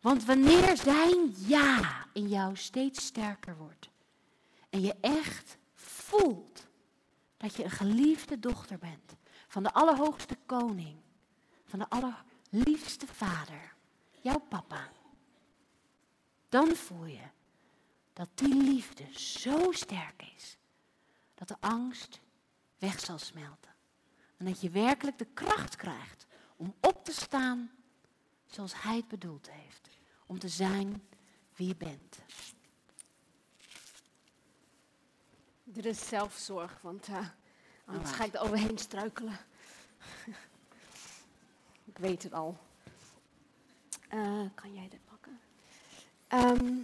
Want wanneer zijn ja in jou steeds sterker wordt en je echt voelt dat je een geliefde dochter bent van de Allerhoogste Koning, van de allerliefste Vader, jouw papa, dan voel je dat die liefde zo sterk is dat de angst weg zal smelten. En dat je werkelijk de kracht krijgt om op te staan zoals Hij het bedoeld heeft. Om te zijn wie je bent. Dit is zelfzorg, want uh, anders waar. ga ik er overheen struikelen. ik weet het al. Eh, kan jij dit pakken? Ehm,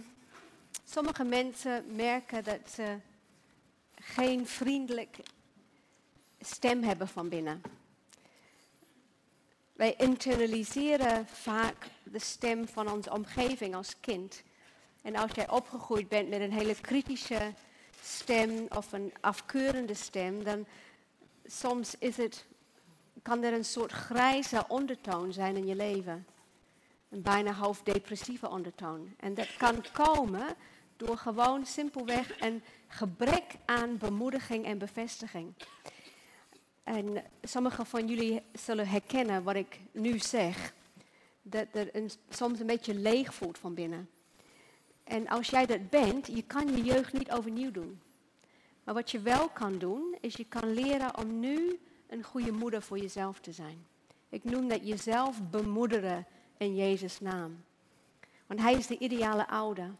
sommige mensen merken dat ze geen vriendelijk stem hebben van binnen. Wij internaliseren vaak de stem van onze omgeving als kind. En als jij opgegroeid bent met een hele kritische stem of een afkeurende stem, dan soms is het, kan er een soort grijze ondertoon zijn in je leven. Een bijna half depressieve ondertoon. En dat kan komen door gewoon simpelweg een gebrek aan bemoediging en bevestiging. En sommigen van jullie zullen herkennen wat ik nu zeg. Dat er soms een beetje leeg voelt van binnen. En als jij dat bent, je kan je jeugd niet overnieuw doen. Maar wat je wel kan doen, is je kan leren om nu een goede moeder voor jezelf te zijn. Ik noem dat jezelf bemoederen in Jezus' naam. Want Hij is de ideale ouder.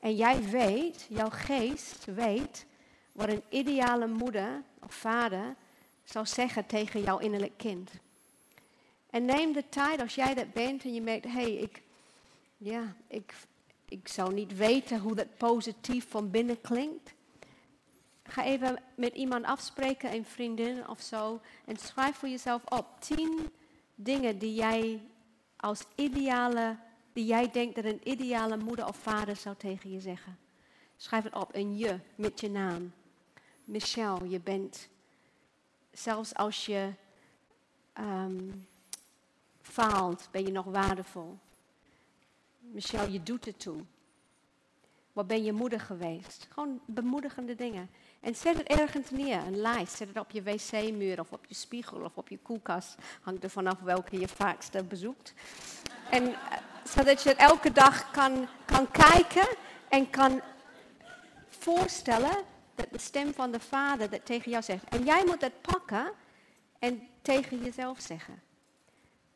En jij weet, jouw geest weet, wat een ideale moeder of vader zou zeggen tegen jouw innerlijk kind. En neem de tijd als jij dat bent en je merkt, hé, hey, ik, ja, ik, ik zou niet weten hoe dat positief van binnen klinkt. Ga even met iemand afspreken, een vriendin of zo, en schrijf voor jezelf op tien dingen die jij als ideale, die jij denkt dat een ideale moeder of vader zou tegen je zeggen. Schrijf het op, een je met je naam. Michelle, je bent, zelfs als je ehm, faalt, ben je nog waardevol. Michelle, je doet het toe. Wat ben je moeder geweest? Gewoon bemoedigende dingen. En zet het ergens neer, een lijst. Zet het op je wc-muur of op je spiegel of op je koelkast. Hangt er vanaf welke je vaakst bezoekt. En uh, zodat je het elke dag kan, kan kijken en kan voorstellen de stem van de vader dat tegen jou zegt. En jij moet dat pakken en tegen jezelf zeggen.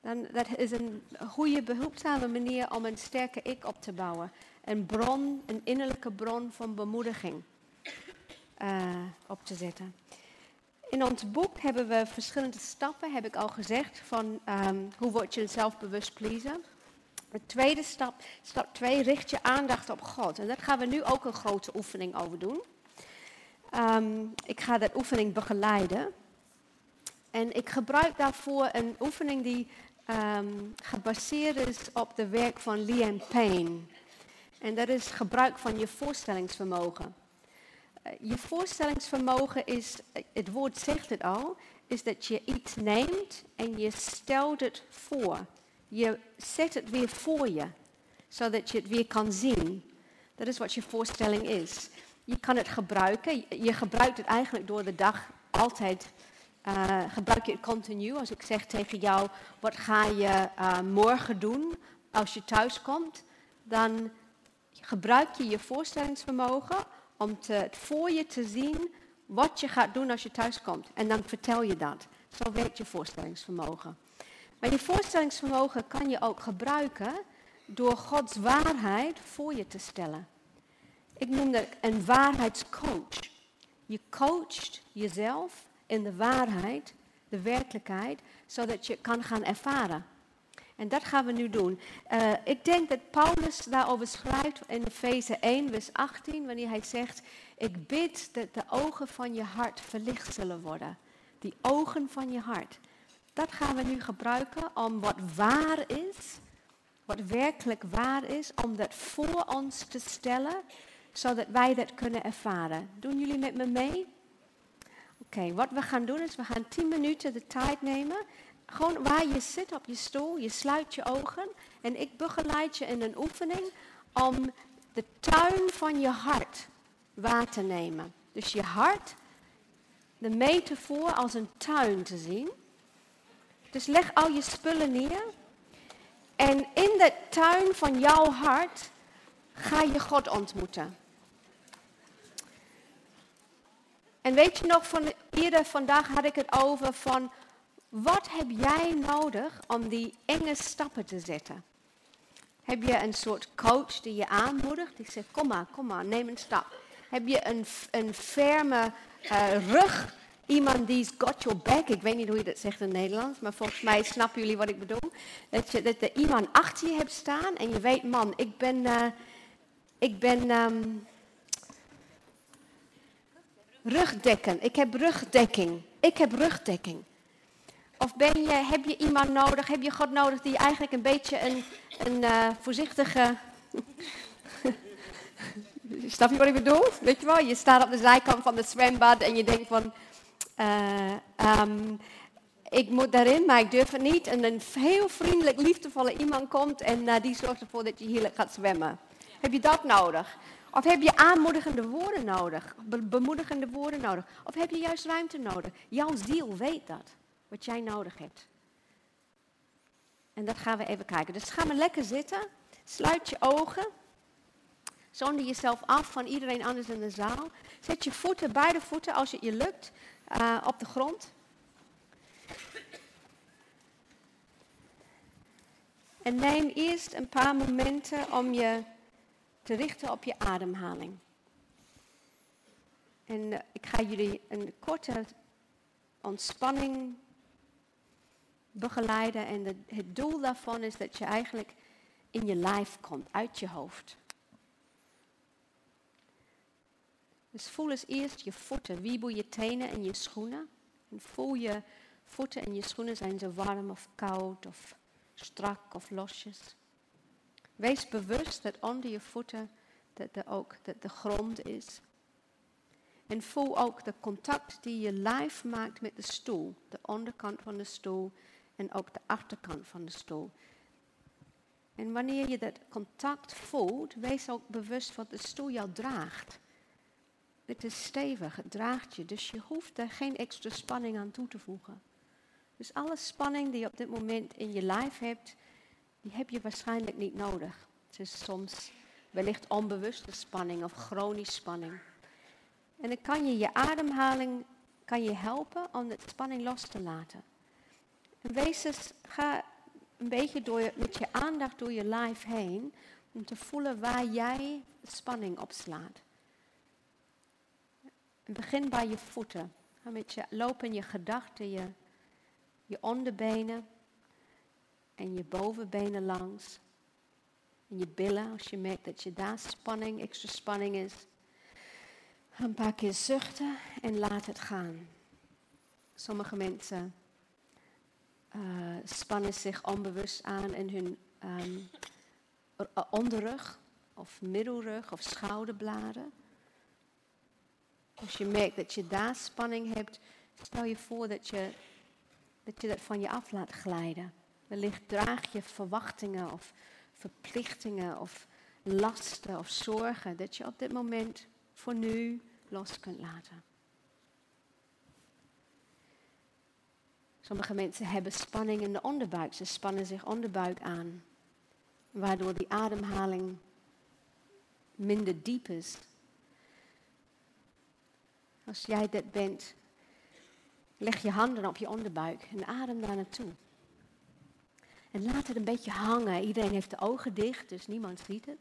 Dan, dat is een goede, behulpzame manier om een sterke ik op te bouwen. Een bron, een innerlijke bron van bemoediging uh, op te zetten. In ons boek hebben we verschillende stappen, heb ik al gezegd, van um, hoe word je zelfbewust pleasen. De tweede stap, stap 2, richt je aandacht op God. En daar gaan we nu ook een grote oefening over doen. Ehm, ik ga dat oefening begeleiden. En ik gebruik daarvoor een oefening die ehm, gebaseerd is op de werk van Liam Payne. En dat is gebruik van je voorstellingsvermogen. Eh, je voorstellingsvermogen is, het woord zegt het al, is dat je iets neemt en je stelt het voor. Je zet het weer voor je, zodat je het weer kan zien. Dat is wat je voorstelling is. Je kan het gebruiken. Je gebruikt het eigenlijk door de dag altijd. Uh, gebruik je het continu. Als ik zeg tegen jou, wat ga je uh, morgen doen als je thuis komt? Dan gebruik je je voorstellingsvermogen om te, voor je te zien wat je gaat doen als je thuis komt. En dan vertel je dat. Zo werkt je voorstellingsvermogen. Maar je voorstellingsvermogen kan je ook gebruiken door Gods waarheid voor je te stellen. Ik noem dat een waarheidscoach. Je coacht jezelf in de waarheid, de werkelijkheid, zodat je kan gaan ervaren. En dat gaan we nu doen. Uh, ik denk dat Paulus daarover schrijft in Efeze 1, vers 18, wanneer hij zegt, ik bid dat de ogen van je hart verlicht zullen worden. Die ogen van je hart. Dat gaan we nu gebruiken om wat waar is, wat werkelijk waar is, om dat voor ons te stellen, zodat wij dat kunnen ervaren. Doen jullie met me mee? Oké, wat we gaan doen is, we gaan 10 minuten de tijd nemen. Gewoon waar je zit op je stoel, je sluit je ogen en ik begeleid je in een oefening om de tuin van je hart waar te nemen. Dus je hart, de metafoor als een tuin te zien. Dus leg al je spullen neer. En in de tuin van jouw hart ga je God ontmoeten. En weet je nog, van eerder vandaag had ik het over van wat heb jij nodig om die enge stappen te zetten? Heb je een soort coach die je aanmoedigt, die zegt kom maar, kom maar, neem een stap. Heb je een, een ferme uh, rug, iemand die got your back, ik weet niet hoe je dat zegt in het Nederlands, maar volgens mij snappen jullie wat ik bedoel. Dat, je, dat er iemand achter je hebt staan en je weet, man, ik ben, uh, ik ben um, rugdekken, ik heb rugdekking, ik heb rugdekking. Of ben je, heb je iemand nodig, heb je God nodig die eigenlijk een beetje een, een uh, voorzichtige... Snap je wat ik bedoel? Weet je wel, je staat op de zijkant van het zwembad en je denkt van... Uh, um, ik moet daarin, maar ik durf het niet. En een heel vriendelijk, liefdevolle iemand komt en uh, die zorgt ervoor dat je heerlijk gaat zwemmen. Heb je dat nodig? Of heb je aanmoedigende woorden nodig? Be bemoedigende woorden nodig? Of heb je juist ruimte nodig? Jouw ziel weet dat wat jij nodig hebt. En dat gaan we even kijken. Dus ga maar lekker zitten. Sluit je ogen. Zonder jezelf af van iedereen anders in de zaal. Zet je voeten, beide voeten, als het je lukt, uh, op de grond. En neem eerst een paar momenten om je te richten op je ademhaling. En uh, ik ga jullie een korte ontspanning begeleiden. En het doel daarvan is dat je eigenlijk in je lijf komt, uit je hoofd. Dus voel eens eerst je voeten. Wiebel je tenen en je schoenen. En voel je voeten en je schoenen, zijn ze warm of koud of strak of losjes. Wees bewust dat onder je voeten dat er ook dat de grond is. En voel ook de contact die je lijf maakt met de stoel. De onderkant van de stoel en ook de achterkant van de stoel. En wanneer je dat contact voelt, wees ook bewust wat de stoel jou draagt. Het is stevig, het draagt je, dus je hoeft er geen extra spanning aan toe te voegen. Dus alle spanning die je op dit moment in je lijf hebt, die heb je waarschijnlijk niet nodig. Het is soms wellicht onbewuste spanning of chronische spanning. En dan kan je je ademhaling kan je helpen om de spanning los te laten. Wees eens, ga een beetje door, met je aandacht door je lijf heen om te voelen waar jij spanning opslaat. Begin bij je voeten. Met je lopen in je gedachten, je, je onderbenen en je bovenbenen langs. En je billen, als je merkt dat je daar spanning, extra spanning is. Een paar keer zuchten en laat het gaan. Sommige mensen uh, spannen zich onbewust aan in hun um, onderrug of middelrug of schouderbladen. Als je merkt dat je daar spanning hebt, stel je voor dat je dat, je dat van je af laat glijden. Wellicht draag je verwachtingen of verplichtingen of lasten of zorgen dat je op dit moment voor nu los kunt laten. Sommige mensen hebben spanning in de onderbuik. Ze spannen zich onderbuik aan. Waardoor die ademhaling minder diep is. Als jij dit bent, leg je handen op je onderbuik en adem daar naartoe. En laat het een beetje hangen. Iedereen heeft de ogen dicht, dus niemand ziet het.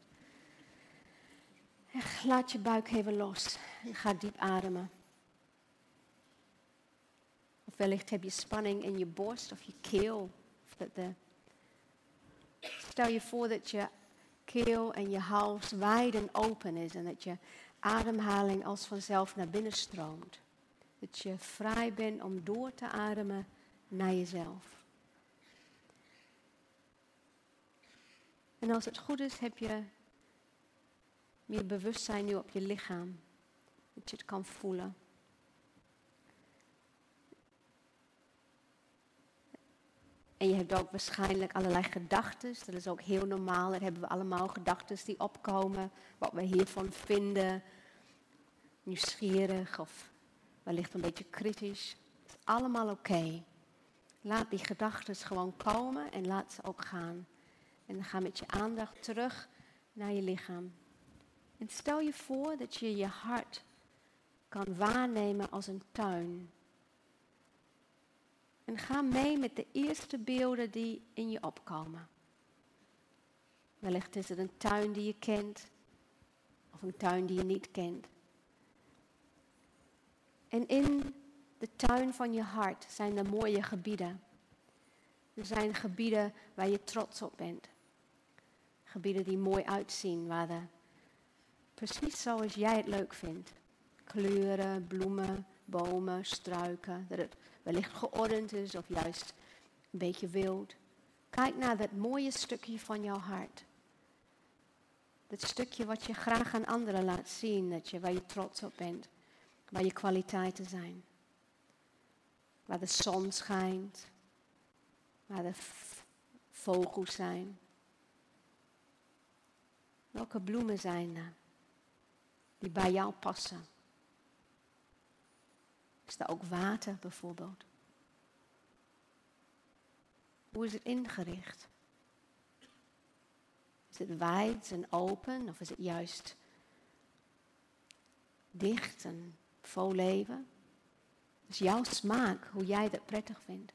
En laat je buik even los en ga diep ademen. Of wellicht heb je spanning in je borst of je keel. Stel je voor dat je keel en je hals wijd en open is en dat je ademhaling als vanzelf naar binnen stroomt. Dat je vrij bent om door te ademen naar jezelf. En als het goed is, heb je meer bewustzijn nu op je lichaam. Dat je het kan voelen. En je hebt ook waarschijnlijk allerlei gedachten. Dat is ook heel normaal. Dat hebben we allemaal gedachten die opkomen. Wat we hiervan vinden. Nieuwsgierig of wellicht een beetje kritisch. Het is allemaal oké. Laat die gedachten gewoon komen en laat ze ook gaan. En ga met je aandacht terug naar je lichaam. En stel je voor dat je je hart kan waarnemen als een tuin. En ga mee met de eerste beelden die in je opkomen. Wellicht is het een tuin die je kent of een tuin die je niet kent. En in de tuin van je hart zijn er mooie gebieden. Er zijn gebieden waar je trots op bent. Gebieden die mooi uitzien, waar de, precies zoals jij het leuk vindt. Kleuren, bloemen, bomen, struiken. Dat het wellicht geordend is of juist een beetje wild. Kijk naar dat mooie stukje van jouw hart. Dat stukje wat je graag aan anderen laat zien, dat je, waar je trots op bent, waar je kwaliteiten zijn. Waar de zon schijnt, waar de vogels zijn. Welke bloemen zijn er die bij jou passen? Is er ook water bijvoorbeeld? Hoe is het ingericht? Is het wijd en open of is het juist dicht en vol leven? is jouw smaak, hoe jij dat prettig vindt.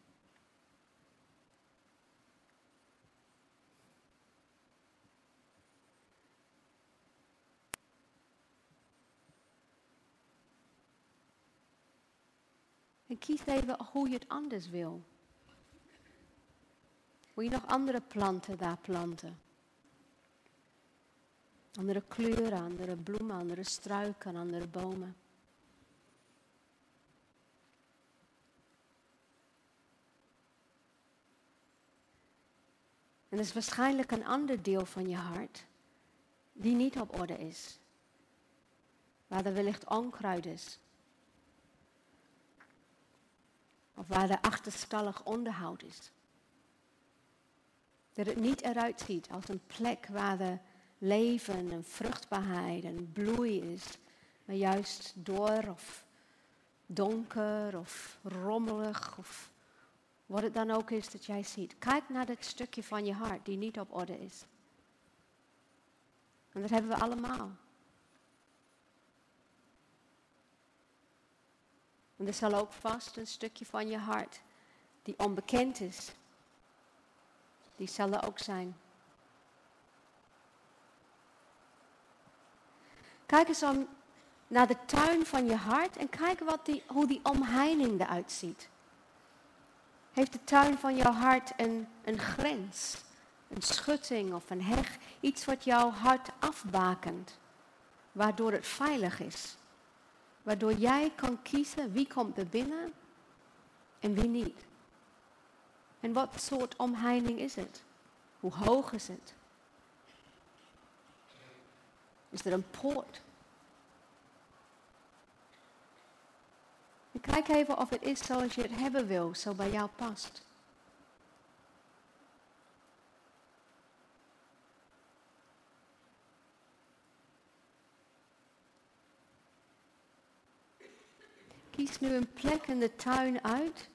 En kies even hoe je het anders wil. Wil je nog andere planten daar planten? Andere kleuren, andere bloemen, andere struiken, andere bomen. En er is waarschijnlijk een ander deel van je hart die niet op orde is. Waar er wellicht onkruid is. Of waar er achterstallig onderhoud is. Dat het niet eruit ziet als een plek waar er leven en vruchtbaarheid en bloei is. Maar juist door of donker of rommelig of wat het dan ook is dat jij ziet. Kijk naar dat stukje van je hart die niet op orde is. En dat hebben we allemaal. En er zal ook vast een stukje van je hart die onbekend is. Die zal er ook zijn. Kijk eens om naar de tuin van je hart en kijk wat die, hoe die omheining eruit ziet. Heeft de tuin van jouw hart een, een grens, een schutting of een heg, iets wat jouw hart afbakent, waardoor het veilig is? Waardoor jij kan kiezen wie komt er binnen en wie niet. En wat soort omheining is het? Hoe hoog is het? Is er een poort? Kijk even of het is zoals je het hebben wil, zo bij jou past. Kies nu een plek in de tuin uit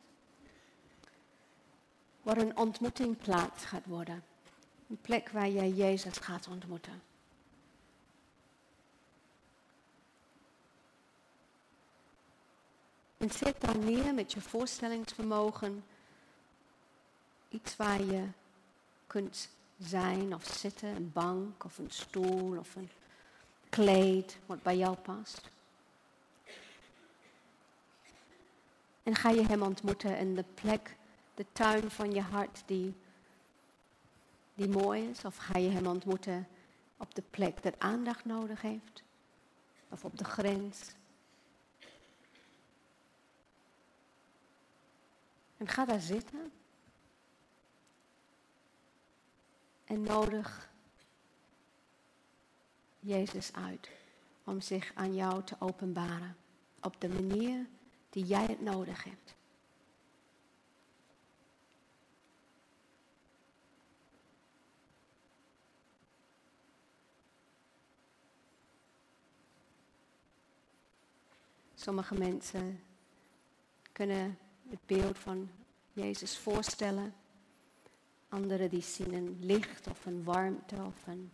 waar een ontmoeting plaats gaat worden. Een plek waar jij Jezus gaat ontmoeten. En zet daar neer met je voorstellingsvermogen iets waar je kunt zijn of zitten, een bank of een stoel of een kleed wat bij jou past. En ga je hem ontmoeten in de plek, de tuin van je hart die, die mooi is? Of ga je hem ontmoeten op de plek dat aandacht nodig heeft? Of op de grens? En ga daar zitten. En nodig Jezus uit om zich aan jou te openbaren op de manier die jij het nodig hebt. Sommige mensen kunnen het beeld van Jezus voorstellen. Anderen die zien een licht of een warmte of een...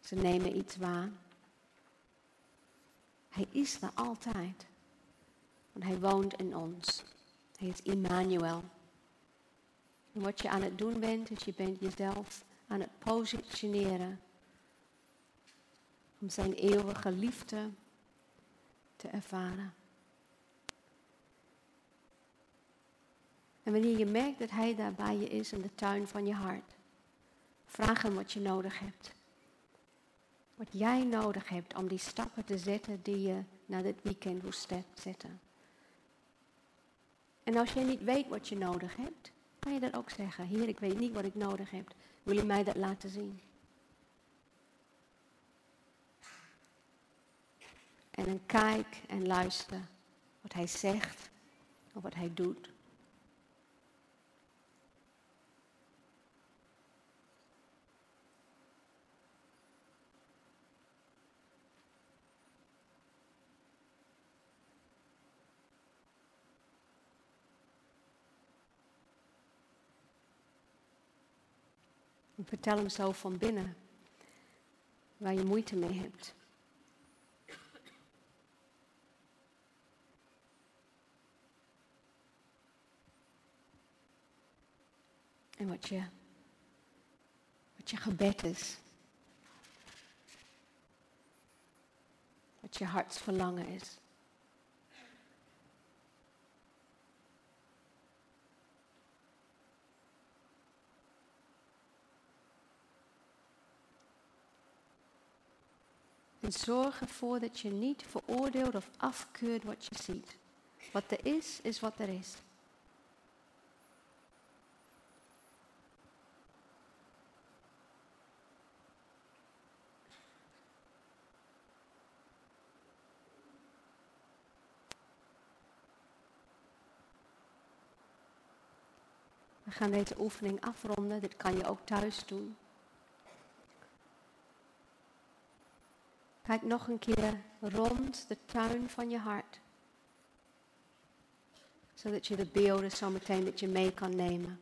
Ze nemen iets waar. Hij is er altijd. Want hij woont in ons. Hij is Immanuel. En wat je aan het doen bent, is je bent jezelf aan het positioneren. Om zijn eeuwige liefde te ervaren. En wanneer je merkt dat hij daar bij je is in de tuin van je hart, vraag hem wat je nodig hebt. Wat jij nodig hebt om die stappen te zetten die je na dit weekend wil zetten. En als je niet weet wat je nodig hebt, kan je dat ook zeggen. Heer, ik weet niet wat ik nodig heb. Wil je mij dat laten zien? En dan kijk en luister wat hij zegt of wat hij doet. Vertel hem zo van binnen waar je moeite mee hebt. En wat je, wat je gebed is. Wat je hartsverlangen is. En zorg ervoor dat je niet veroordeelt of afkeurt wat je ziet. Wat er is, is wat er is. We gaan deze oefening afronden. Dit kan je ook thuis doen. Kijk nog een keer rond de tuin van je hart. Zodat je de beelden zo meteen met je mee kan nemen.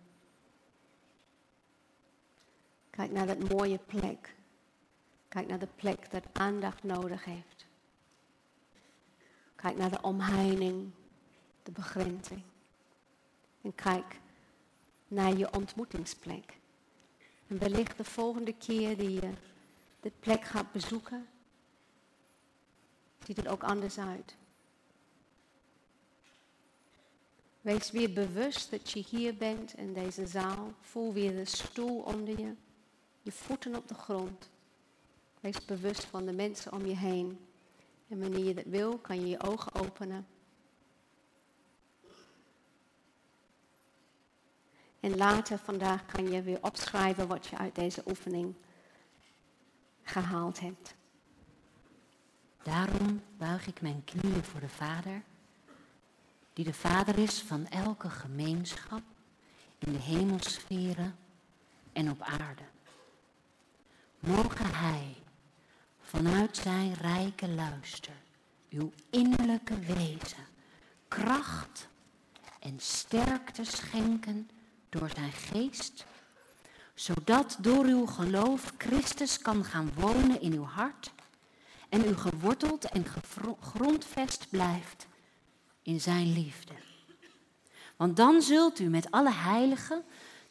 Kijk naar dat mooie plek. Kijk naar de plek dat aandacht nodig heeft. Kijk naar de omheining, de begrenzing. En kijk naar je ontmoetingsplek. En wellicht de volgende keer die je de plek gaat bezoeken, ziet het ook anders uit. Wees weer bewust dat je hier bent in deze zaal. Voel weer de stoel onder je, je voeten op de grond. Wees bewust van de mensen om je heen. En wanneer je dat wil, kan je je ogen openen. En later vandaag kan je weer opschrijven wat je uit deze oefening gehaald hebt. Daarom buig ik mijn knieën voor de Vader, die de Vader is van elke gemeenschap in de hemelsferen en op aarde. Mogen Hij vanuit Zijn rijke luister uw innerlijke wezen kracht en sterkte schenken door Zijn geest, zodat door uw geloof Christus kan gaan wonen in uw hart en u geworteld en gegrondvest blijft in Zijn liefde. Want dan zult u met alle heiligen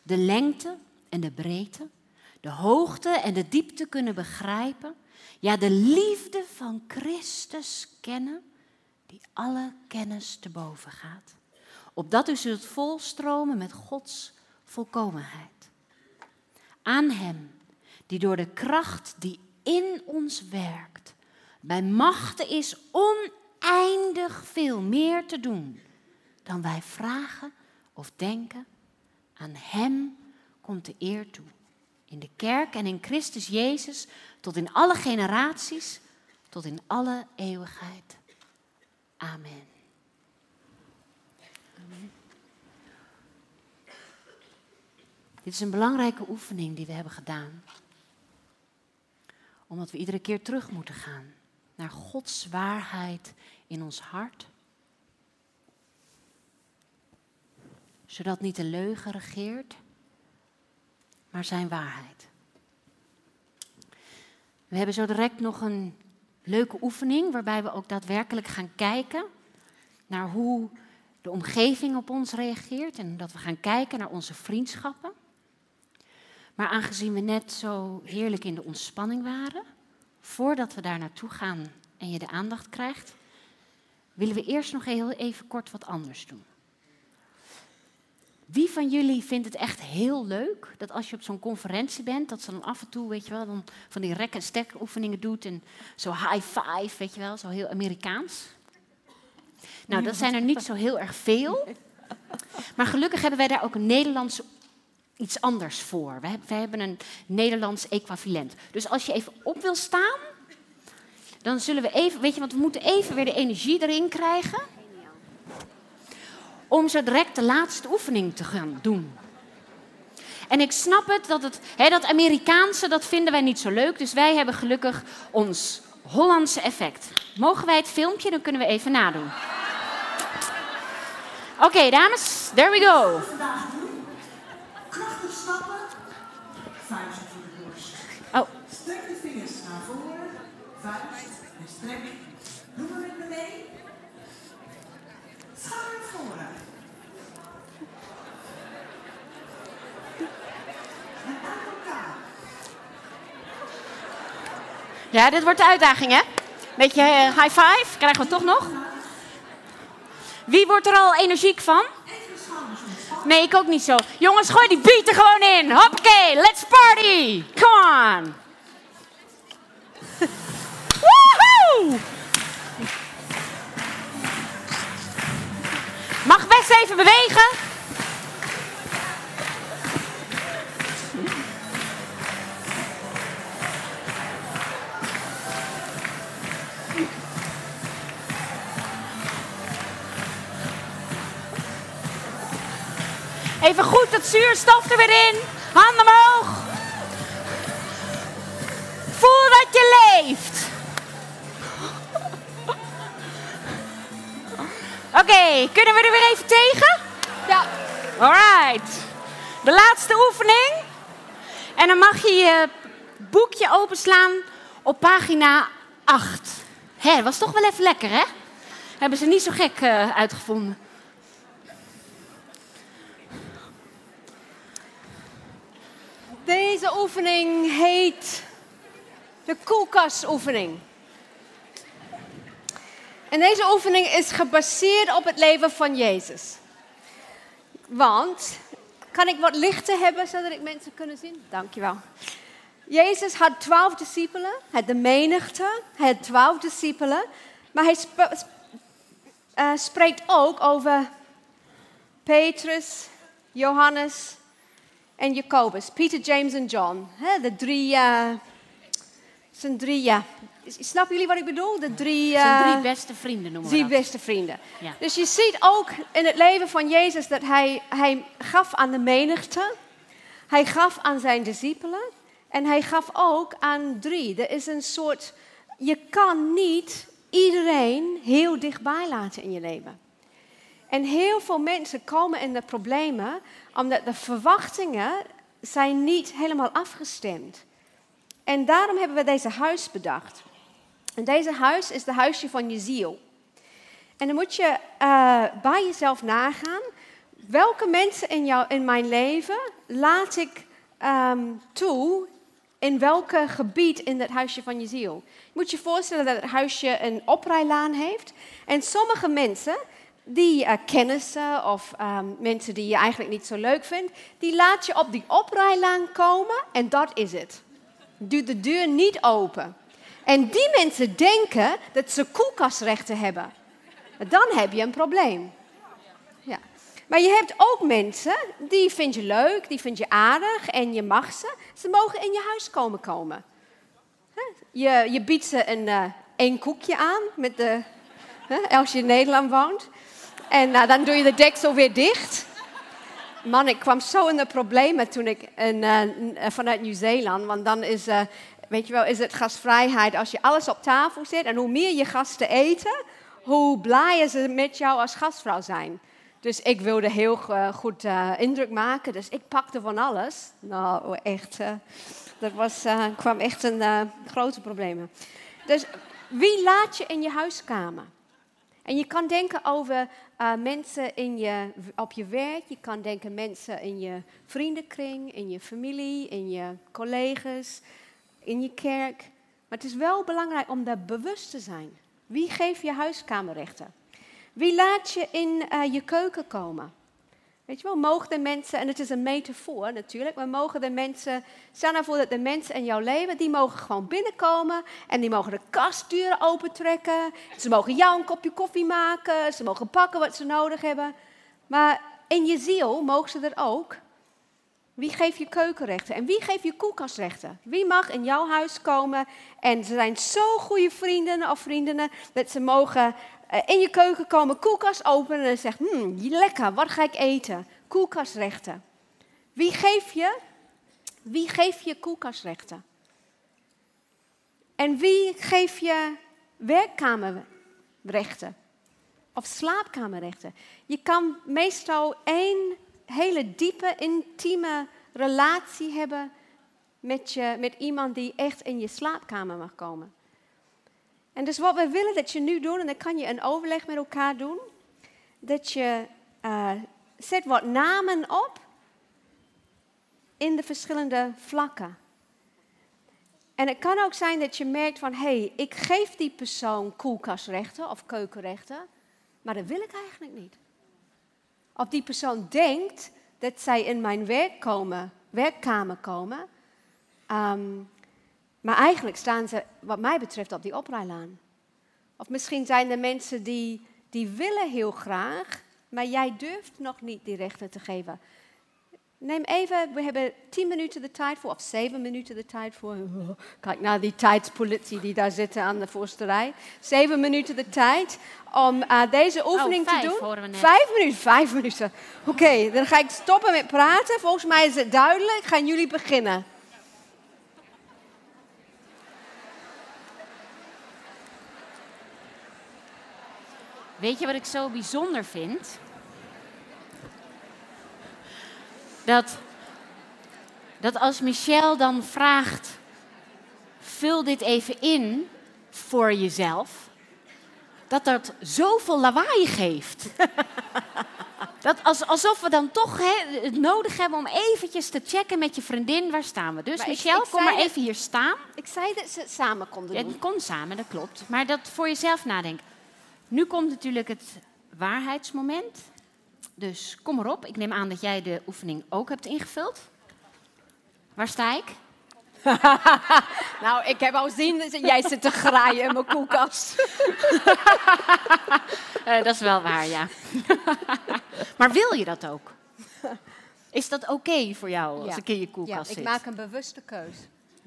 de lengte en de breedte, de hoogte en de diepte kunnen begrijpen. Ja, de liefde van Christus kennen, die alle kennis te boven gaat. Opdat u zult volstromen met Gods volkomenheid. Aan Hem, die door de kracht die in ons werkt, bij machten is oneindig veel meer te doen dan wij vragen of denken. Aan Hem komt de eer toe. In de kerk en in Christus Jezus, tot in alle generaties, tot in alle eeuwigheid. Amen. Amen. Dit is een belangrijke oefening die we hebben gedaan. Omdat we iedere keer terug moeten gaan naar Gods waarheid in ons hart. Zodat niet de leugen regeert, maar zijn waarheid. We hebben zo direct nog een leuke oefening waarbij we ook daadwerkelijk gaan kijken naar hoe de omgeving op ons reageert en dat we gaan kijken naar onze vriendschappen. Maar aangezien we net zo heerlijk in de ontspanning waren, voordat we daar naartoe gaan en je de aandacht krijgt, willen we eerst nog heel even kort wat anders doen. Wie van jullie vindt het echt heel leuk dat als je op zo'n conferentie bent, dat ze dan af en toe, weet je wel, dan van die rek- en stek oefeningen doet en zo high five, weet je wel, zo heel Amerikaans? Nou, dat zijn er niet zo heel erg veel. Maar gelukkig hebben wij daar ook een Nederlandse iets anders voor. We hebben een Nederlands equivalent. Dus als je even op wil staan, dan zullen we even, weet je, want we moeten even weer de energie erin krijgen. Om zo direct de laatste oefening te gaan doen. En ik snap het, dat, het dat Amerikaanse, dat vinden wij niet zo leuk. Dus wij hebben gelukkig ons Hollandse effect. Mogen wij het filmpje? Dan kunnen we even nadoen. Oké, dames, there we go. Krachtig stappen. Vuist voor de borst. Oh. Strek de vingers naar voren. Vuist met me mee. Ja, dit wordt de uitdaging, hè? Beetje eh, high five, krijgen we toch nog? Wie wordt er al energiek van? Nee, ik ook niet zo. Jongens, gooi die beat er gewoon in. Hoppakee, let's party. Come on. Mag best even bewegen. Even goed dat zuurstof er weer in. Handen omhoog. Voel dat je leeft. Oké, kunnen we er weer even tegen? Ja. Alright. De laatste oefening. En dan mag je je boekje openslaan op pagina 8. Hé, was toch wel even lekker, hè? Hebben ze niet zo gek uh, uitgevonden. Deze oefening heet de koelkastoefening. En deze oefening is gebaseerd op het leven van Jezus. Want, kan ik wat lichter hebben zodat ik mensen kunnen zien? Dankjewel. Jezus had twaalf discipelen, had de menigte, hij had twaalf discipelen. Maar hij eh, spreekt ook over Petrus, Johannes en Jacobus. Peter, James en John. Hè, de drie, eh zijn drie, ja. Snappen jullie wat ik bedoel? De drie, Zijn eh, drie beste vrienden noemen we drie dat. beste vrienden. Ja. Dus je ziet ook in het leven van Jezus dat hij, hij gaf aan de menigte. Hij gaf aan zijn discipelen. En hij gaf ook aan drie. Er is een soort, je kan niet iedereen heel dichtbij laten in je leven. En heel veel mensen komen in de problemen omdat de verwachtingen zijn niet helemaal afgestemd. En daarom hebben we deze huis bedacht. En deze huis is de huisje van je ziel. En dan moet je eh, bij jezelf nagaan. Welke mensen in, jou, in mijn leven laat ik ehm, toe in welke gebied in dat huisje van je ziel? Je moet je voorstellen dat het huisje een oprijlaan heeft. En sommige mensen, die eh, kennissen of ehm, mensen die je eigenlijk niet zo leuk vindt, die laat je op die oprijlaan komen en dat is het. Doe de deur niet open. En die mensen denken dat ze koelkastrechten hebben. Dan heb je een probleem. Ja. Maar je hebt ook mensen, die vind je leuk, die vind je aardig en je mag ze. Ze mogen in je huis komen komen. Je, je biedt ze een, eh één koekje aan, met de, als je in Nederland woont. En nou, dan doe je de deksel weer dicht. Man, ik kwam zo in de problemen toen ik in, eh, eh, vanuit Nieuw-Zeeland. Want dan is, eh, weet je wel, is het gastvrijheid als je alles op tafel zet. En hoe meer je gasten eten, hoe blijer ze met jou als gastvrouw zijn. Dus ik wilde heel eh, goed eh, indruk maken. Dus ik pakte van alles. Nou, echt. eh, dat was, kwam echt een grote problemen. Dus wie laat je in je huiskamer? En je kan denken over mensen in je, op je werk. Je kan denken mensen in je vriendenkring, in je familie, in je collega's, in je kerk. Maar het is wel belangrijk om daar bewust te zijn. Wie geeft je huiskamerrechten? Wie laat je in eh, je keuken komen? Weet je wel, mogen de mensen, en het is een metafoor natuurlijk, maar mogen de mensen, stel nou voor dat de mensen in jouw leven, die mogen gewoon binnenkomen en die mogen de kastdeuren opentrekken. Ze mogen jou een kopje koffie maken, ze mogen pakken wat ze nodig hebben. Maar in je ziel mogen ze er ook. Wie geeft je keukenrechten en wie geeft je koelkastrechten? Wie mag in jouw huis komen en ze zijn zo goede vrienden of vriendinnen dat ze mogen eh, in je keuken komen, koelkast openen en zeggen, hmm, lekker, wat ga ik eten? Koelkastrechten. Wie geeft je, wie geeft je koelkastrechten? En wie geeft je werkkamerrechten? Of slaapkamerrechten? Je kan meestal één hele diepe, intieme relatie hebben met, je, met iemand die echt in je slaapkamer mag komen. En dus wat we willen dat je nu doet, en dan kan je een overleg met elkaar doen, dat je eh, zet wat namen op in de verschillende vlakken. En het kan ook zijn dat je merkt van, hé, hey, ik geef die persoon koelkastrechten of keukenrechten, maar dat wil ik eigenlijk niet. Of die persoon denkt dat zij in mijn werk komen, werkkamer komen, ehm, maar eigenlijk staan ze, wat mij betreft, op die oprijlaan. Of misschien zijn er mensen die, die willen heel graag, maar jij durft nog niet die rechten te geven. Neem even, we hebben tien minuten de tijd voor, of zeven minuten de tijd voor. Kijk naar die tijdspolitie die daar zitten aan de voorste rij. Zeven minuten de tijd om eh, deze oefening vijf te doen. Vijf minuten, vijf minuten. Oké, dan ga ik stoppen met praten. Volgens mij is het duidelijk. Gaan jullie beginnen? Weet je wat ik zo bijzonder vind? Dat, dat als Michel dan vraagt, vul dit even in voor jezelf, dat dat zoveel lawaai geeft. dat als, alsof we dan toch het nodig hebben om eventjes te checken met je vriendin, waar staan we? Dus Maar Michel, ik kom maar dat- even hier staan. Ik zei dat ze het samen konden doen. het kon samen, dat klopt. Maar dat voor jezelf nadenken. Nu komt natuurlijk het waarheidsmoment. Dus kom erop. Ik neem aan dat jij de oefening ook hebt ingevuld. Waar sta ik? nou, ik heb al zien dat jij zit te graaien in mijn koelkast. Eh, dat is wel waar, ja. maar wil je dat ook? Is dat oké voor jou als Ja. ik in je koelkast ja, zit? ik maak een bewuste keus.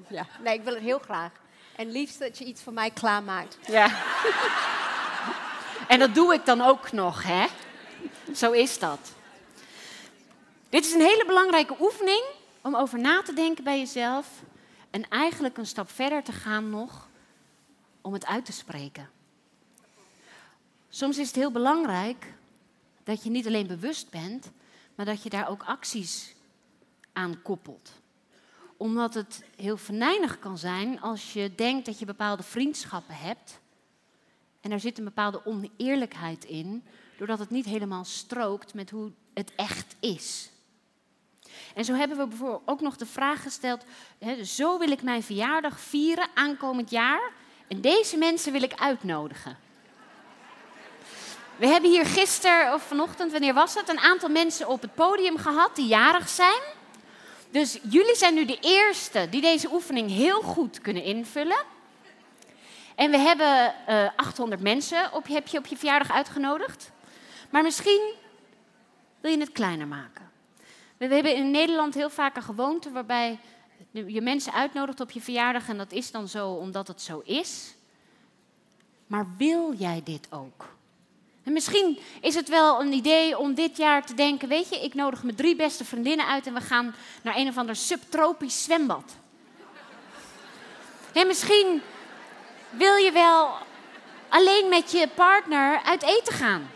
Ja. Nee, ik wil het heel graag. En liefst dat je iets voor mij klaarmaakt. Ja. En dat doe ik dan ook nog, hè? Zo is dat. Dit is een hele belangrijke oefening om over na te denken bij jezelf. En eigenlijk een stap verder te gaan nog om het uit te spreken. Soms is het heel belangrijk dat je niet alleen bewust bent, maar dat je daar ook acties aan koppelt omdat het heel venijnig kan zijn als je denkt dat je bepaalde vriendschappen hebt. En er zit een bepaalde oneerlijkheid in, doordat het niet helemaal strookt met hoe het echt is. En zo hebben we bijvoorbeeld ook nog de vraag gesteld: hè, dus zo wil ik mijn verjaardag vieren aankomend jaar. En deze mensen wil ik uitnodigen. We hebben hier gisteren of vanochtend, wanneer was het, een aantal mensen op het podium gehad die jarig zijn. Dus jullie zijn nu de eerste die deze oefening heel goed kunnen invullen. En we hebben eh 800 mensen op, heb je op je verjaardag uitgenodigd. Maar misschien wil je het kleiner maken. We hebben in Nederland heel vaak een gewoonte waarbij je mensen uitnodigt op je verjaardag. En dat is dan zo omdat het zo is. Maar wil jij dit ook? En misschien is het wel een idee om dit jaar te denken: weet je, ik nodig mijn drie beste vriendinnen uit en we gaan naar een of ander subtropisch zwembad. En misschien wil je wel alleen met je partner uit eten gaan.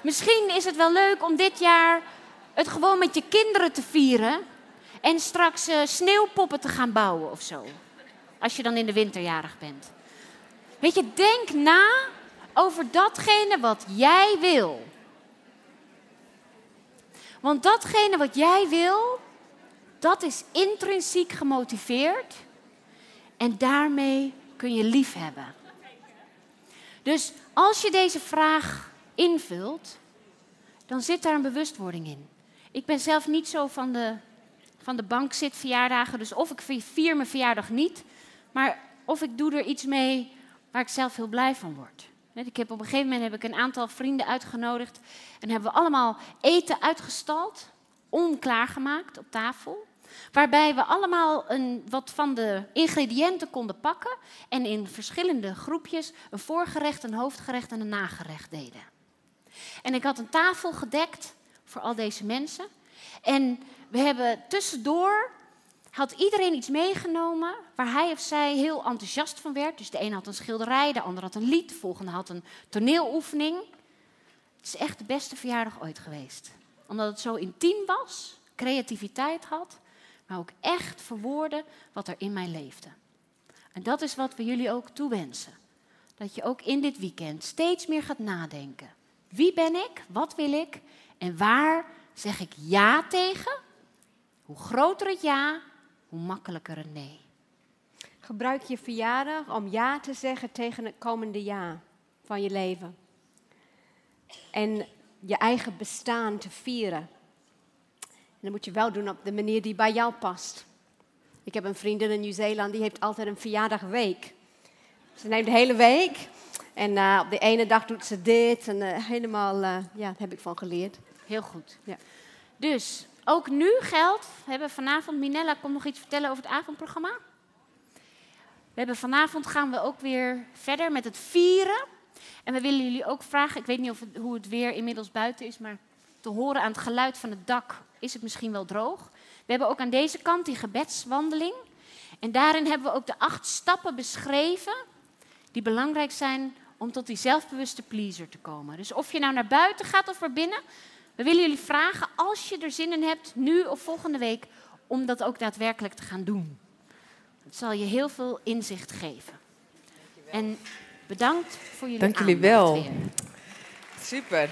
Misschien is het wel leuk om dit jaar het gewoon met je kinderen te vieren en straks eh, sneeuwpoppen te gaan bouwen of zo. Als je dan in de winterjarig bent. Weet je, denk na over datgene wat jij wil. Want datgene wat jij wil, dat is intrinsiek gemotiveerd en daarmee kun je lief hebben. Dus als je deze vraag invult, dan zit daar een bewustwording in. Ik ben zelf niet zo van de, van de bank zit verjaardagen, dus of ik vier mijn verjaardag niet, maar of ik doe er iets mee waar ik zelf heel blij van word. Ik heb op een gegeven moment heb ik een aantal vrienden uitgenodigd en hebben we allemaal eten uitgestald, onklaargemaakt op tafel. Waarbij we allemaal een, wat van de ingrediënten konden pakken en in verschillende groepjes een voorgerecht, een hoofdgerecht en een nagerecht deden. En ik had een tafel gedekt voor al deze mensen. En we hebben tussendoor had iedereen iets meegenomen waar hij of zij heel enthousiast van werd. Dus de een had een schilderij, de ander had een lied, de volgende had een toneeloefening. Het is echt de beste verjaardag ooit geweest. Omdat het zo intiem was, creativiteit had, maar ook echt verwoorden wat er in mij leefde. En dat is wat we jullie ook toewensen. Dat je ook in dit weekend steeds meer gaat nadenken. Wie ben ik? Wat wil ik? En waar zeg ik ja tegen? Hoe groter het ja, hoe makkelijker het nee. Gebruik je verjaardag om ja te zeggen tegen het komende jaar van je leven. En je eigen bestaan te vieren. En dat moet je wel doen op de manier die bij jou past. Ik heb een vriendin in Nieuw-Zeeland, die heeft altijd een verjaardagweek. Ze neemt de hele week en uh, op de ene dag doet ze dit en uh, helemaal, uh, ja, daar heb ik van geleerd. Heel goed. Ja. Dus ook nu geldt, we hebben vanavond, Minella komt nog iets vertellen over het avondprogramma. We hebben vanavond gaan we ook weer verder met het vieren. En we willen jullie ook vragen, ik weet niet of het, hoe het weer inmiddels buiten is, maar te horen aan het geluid van het dak is het misschien wel droog. We hebben ook aan deze kant die gebedswandeling. En daarin hebben we ook de acht stappen beschreven die belangrijk zijn om tot die zelfbewuste pleaser te komen. Dus of je nou naar buiten gaat of naar binnen, we willen jullie vragen, als je er zin in hebt, nu of volgende week, om dat ook daadwerkelijk te gaan doen. Het zal je heel veel inzicht geven. En bedankt voor jullie Dank jullie wel. weer. Super.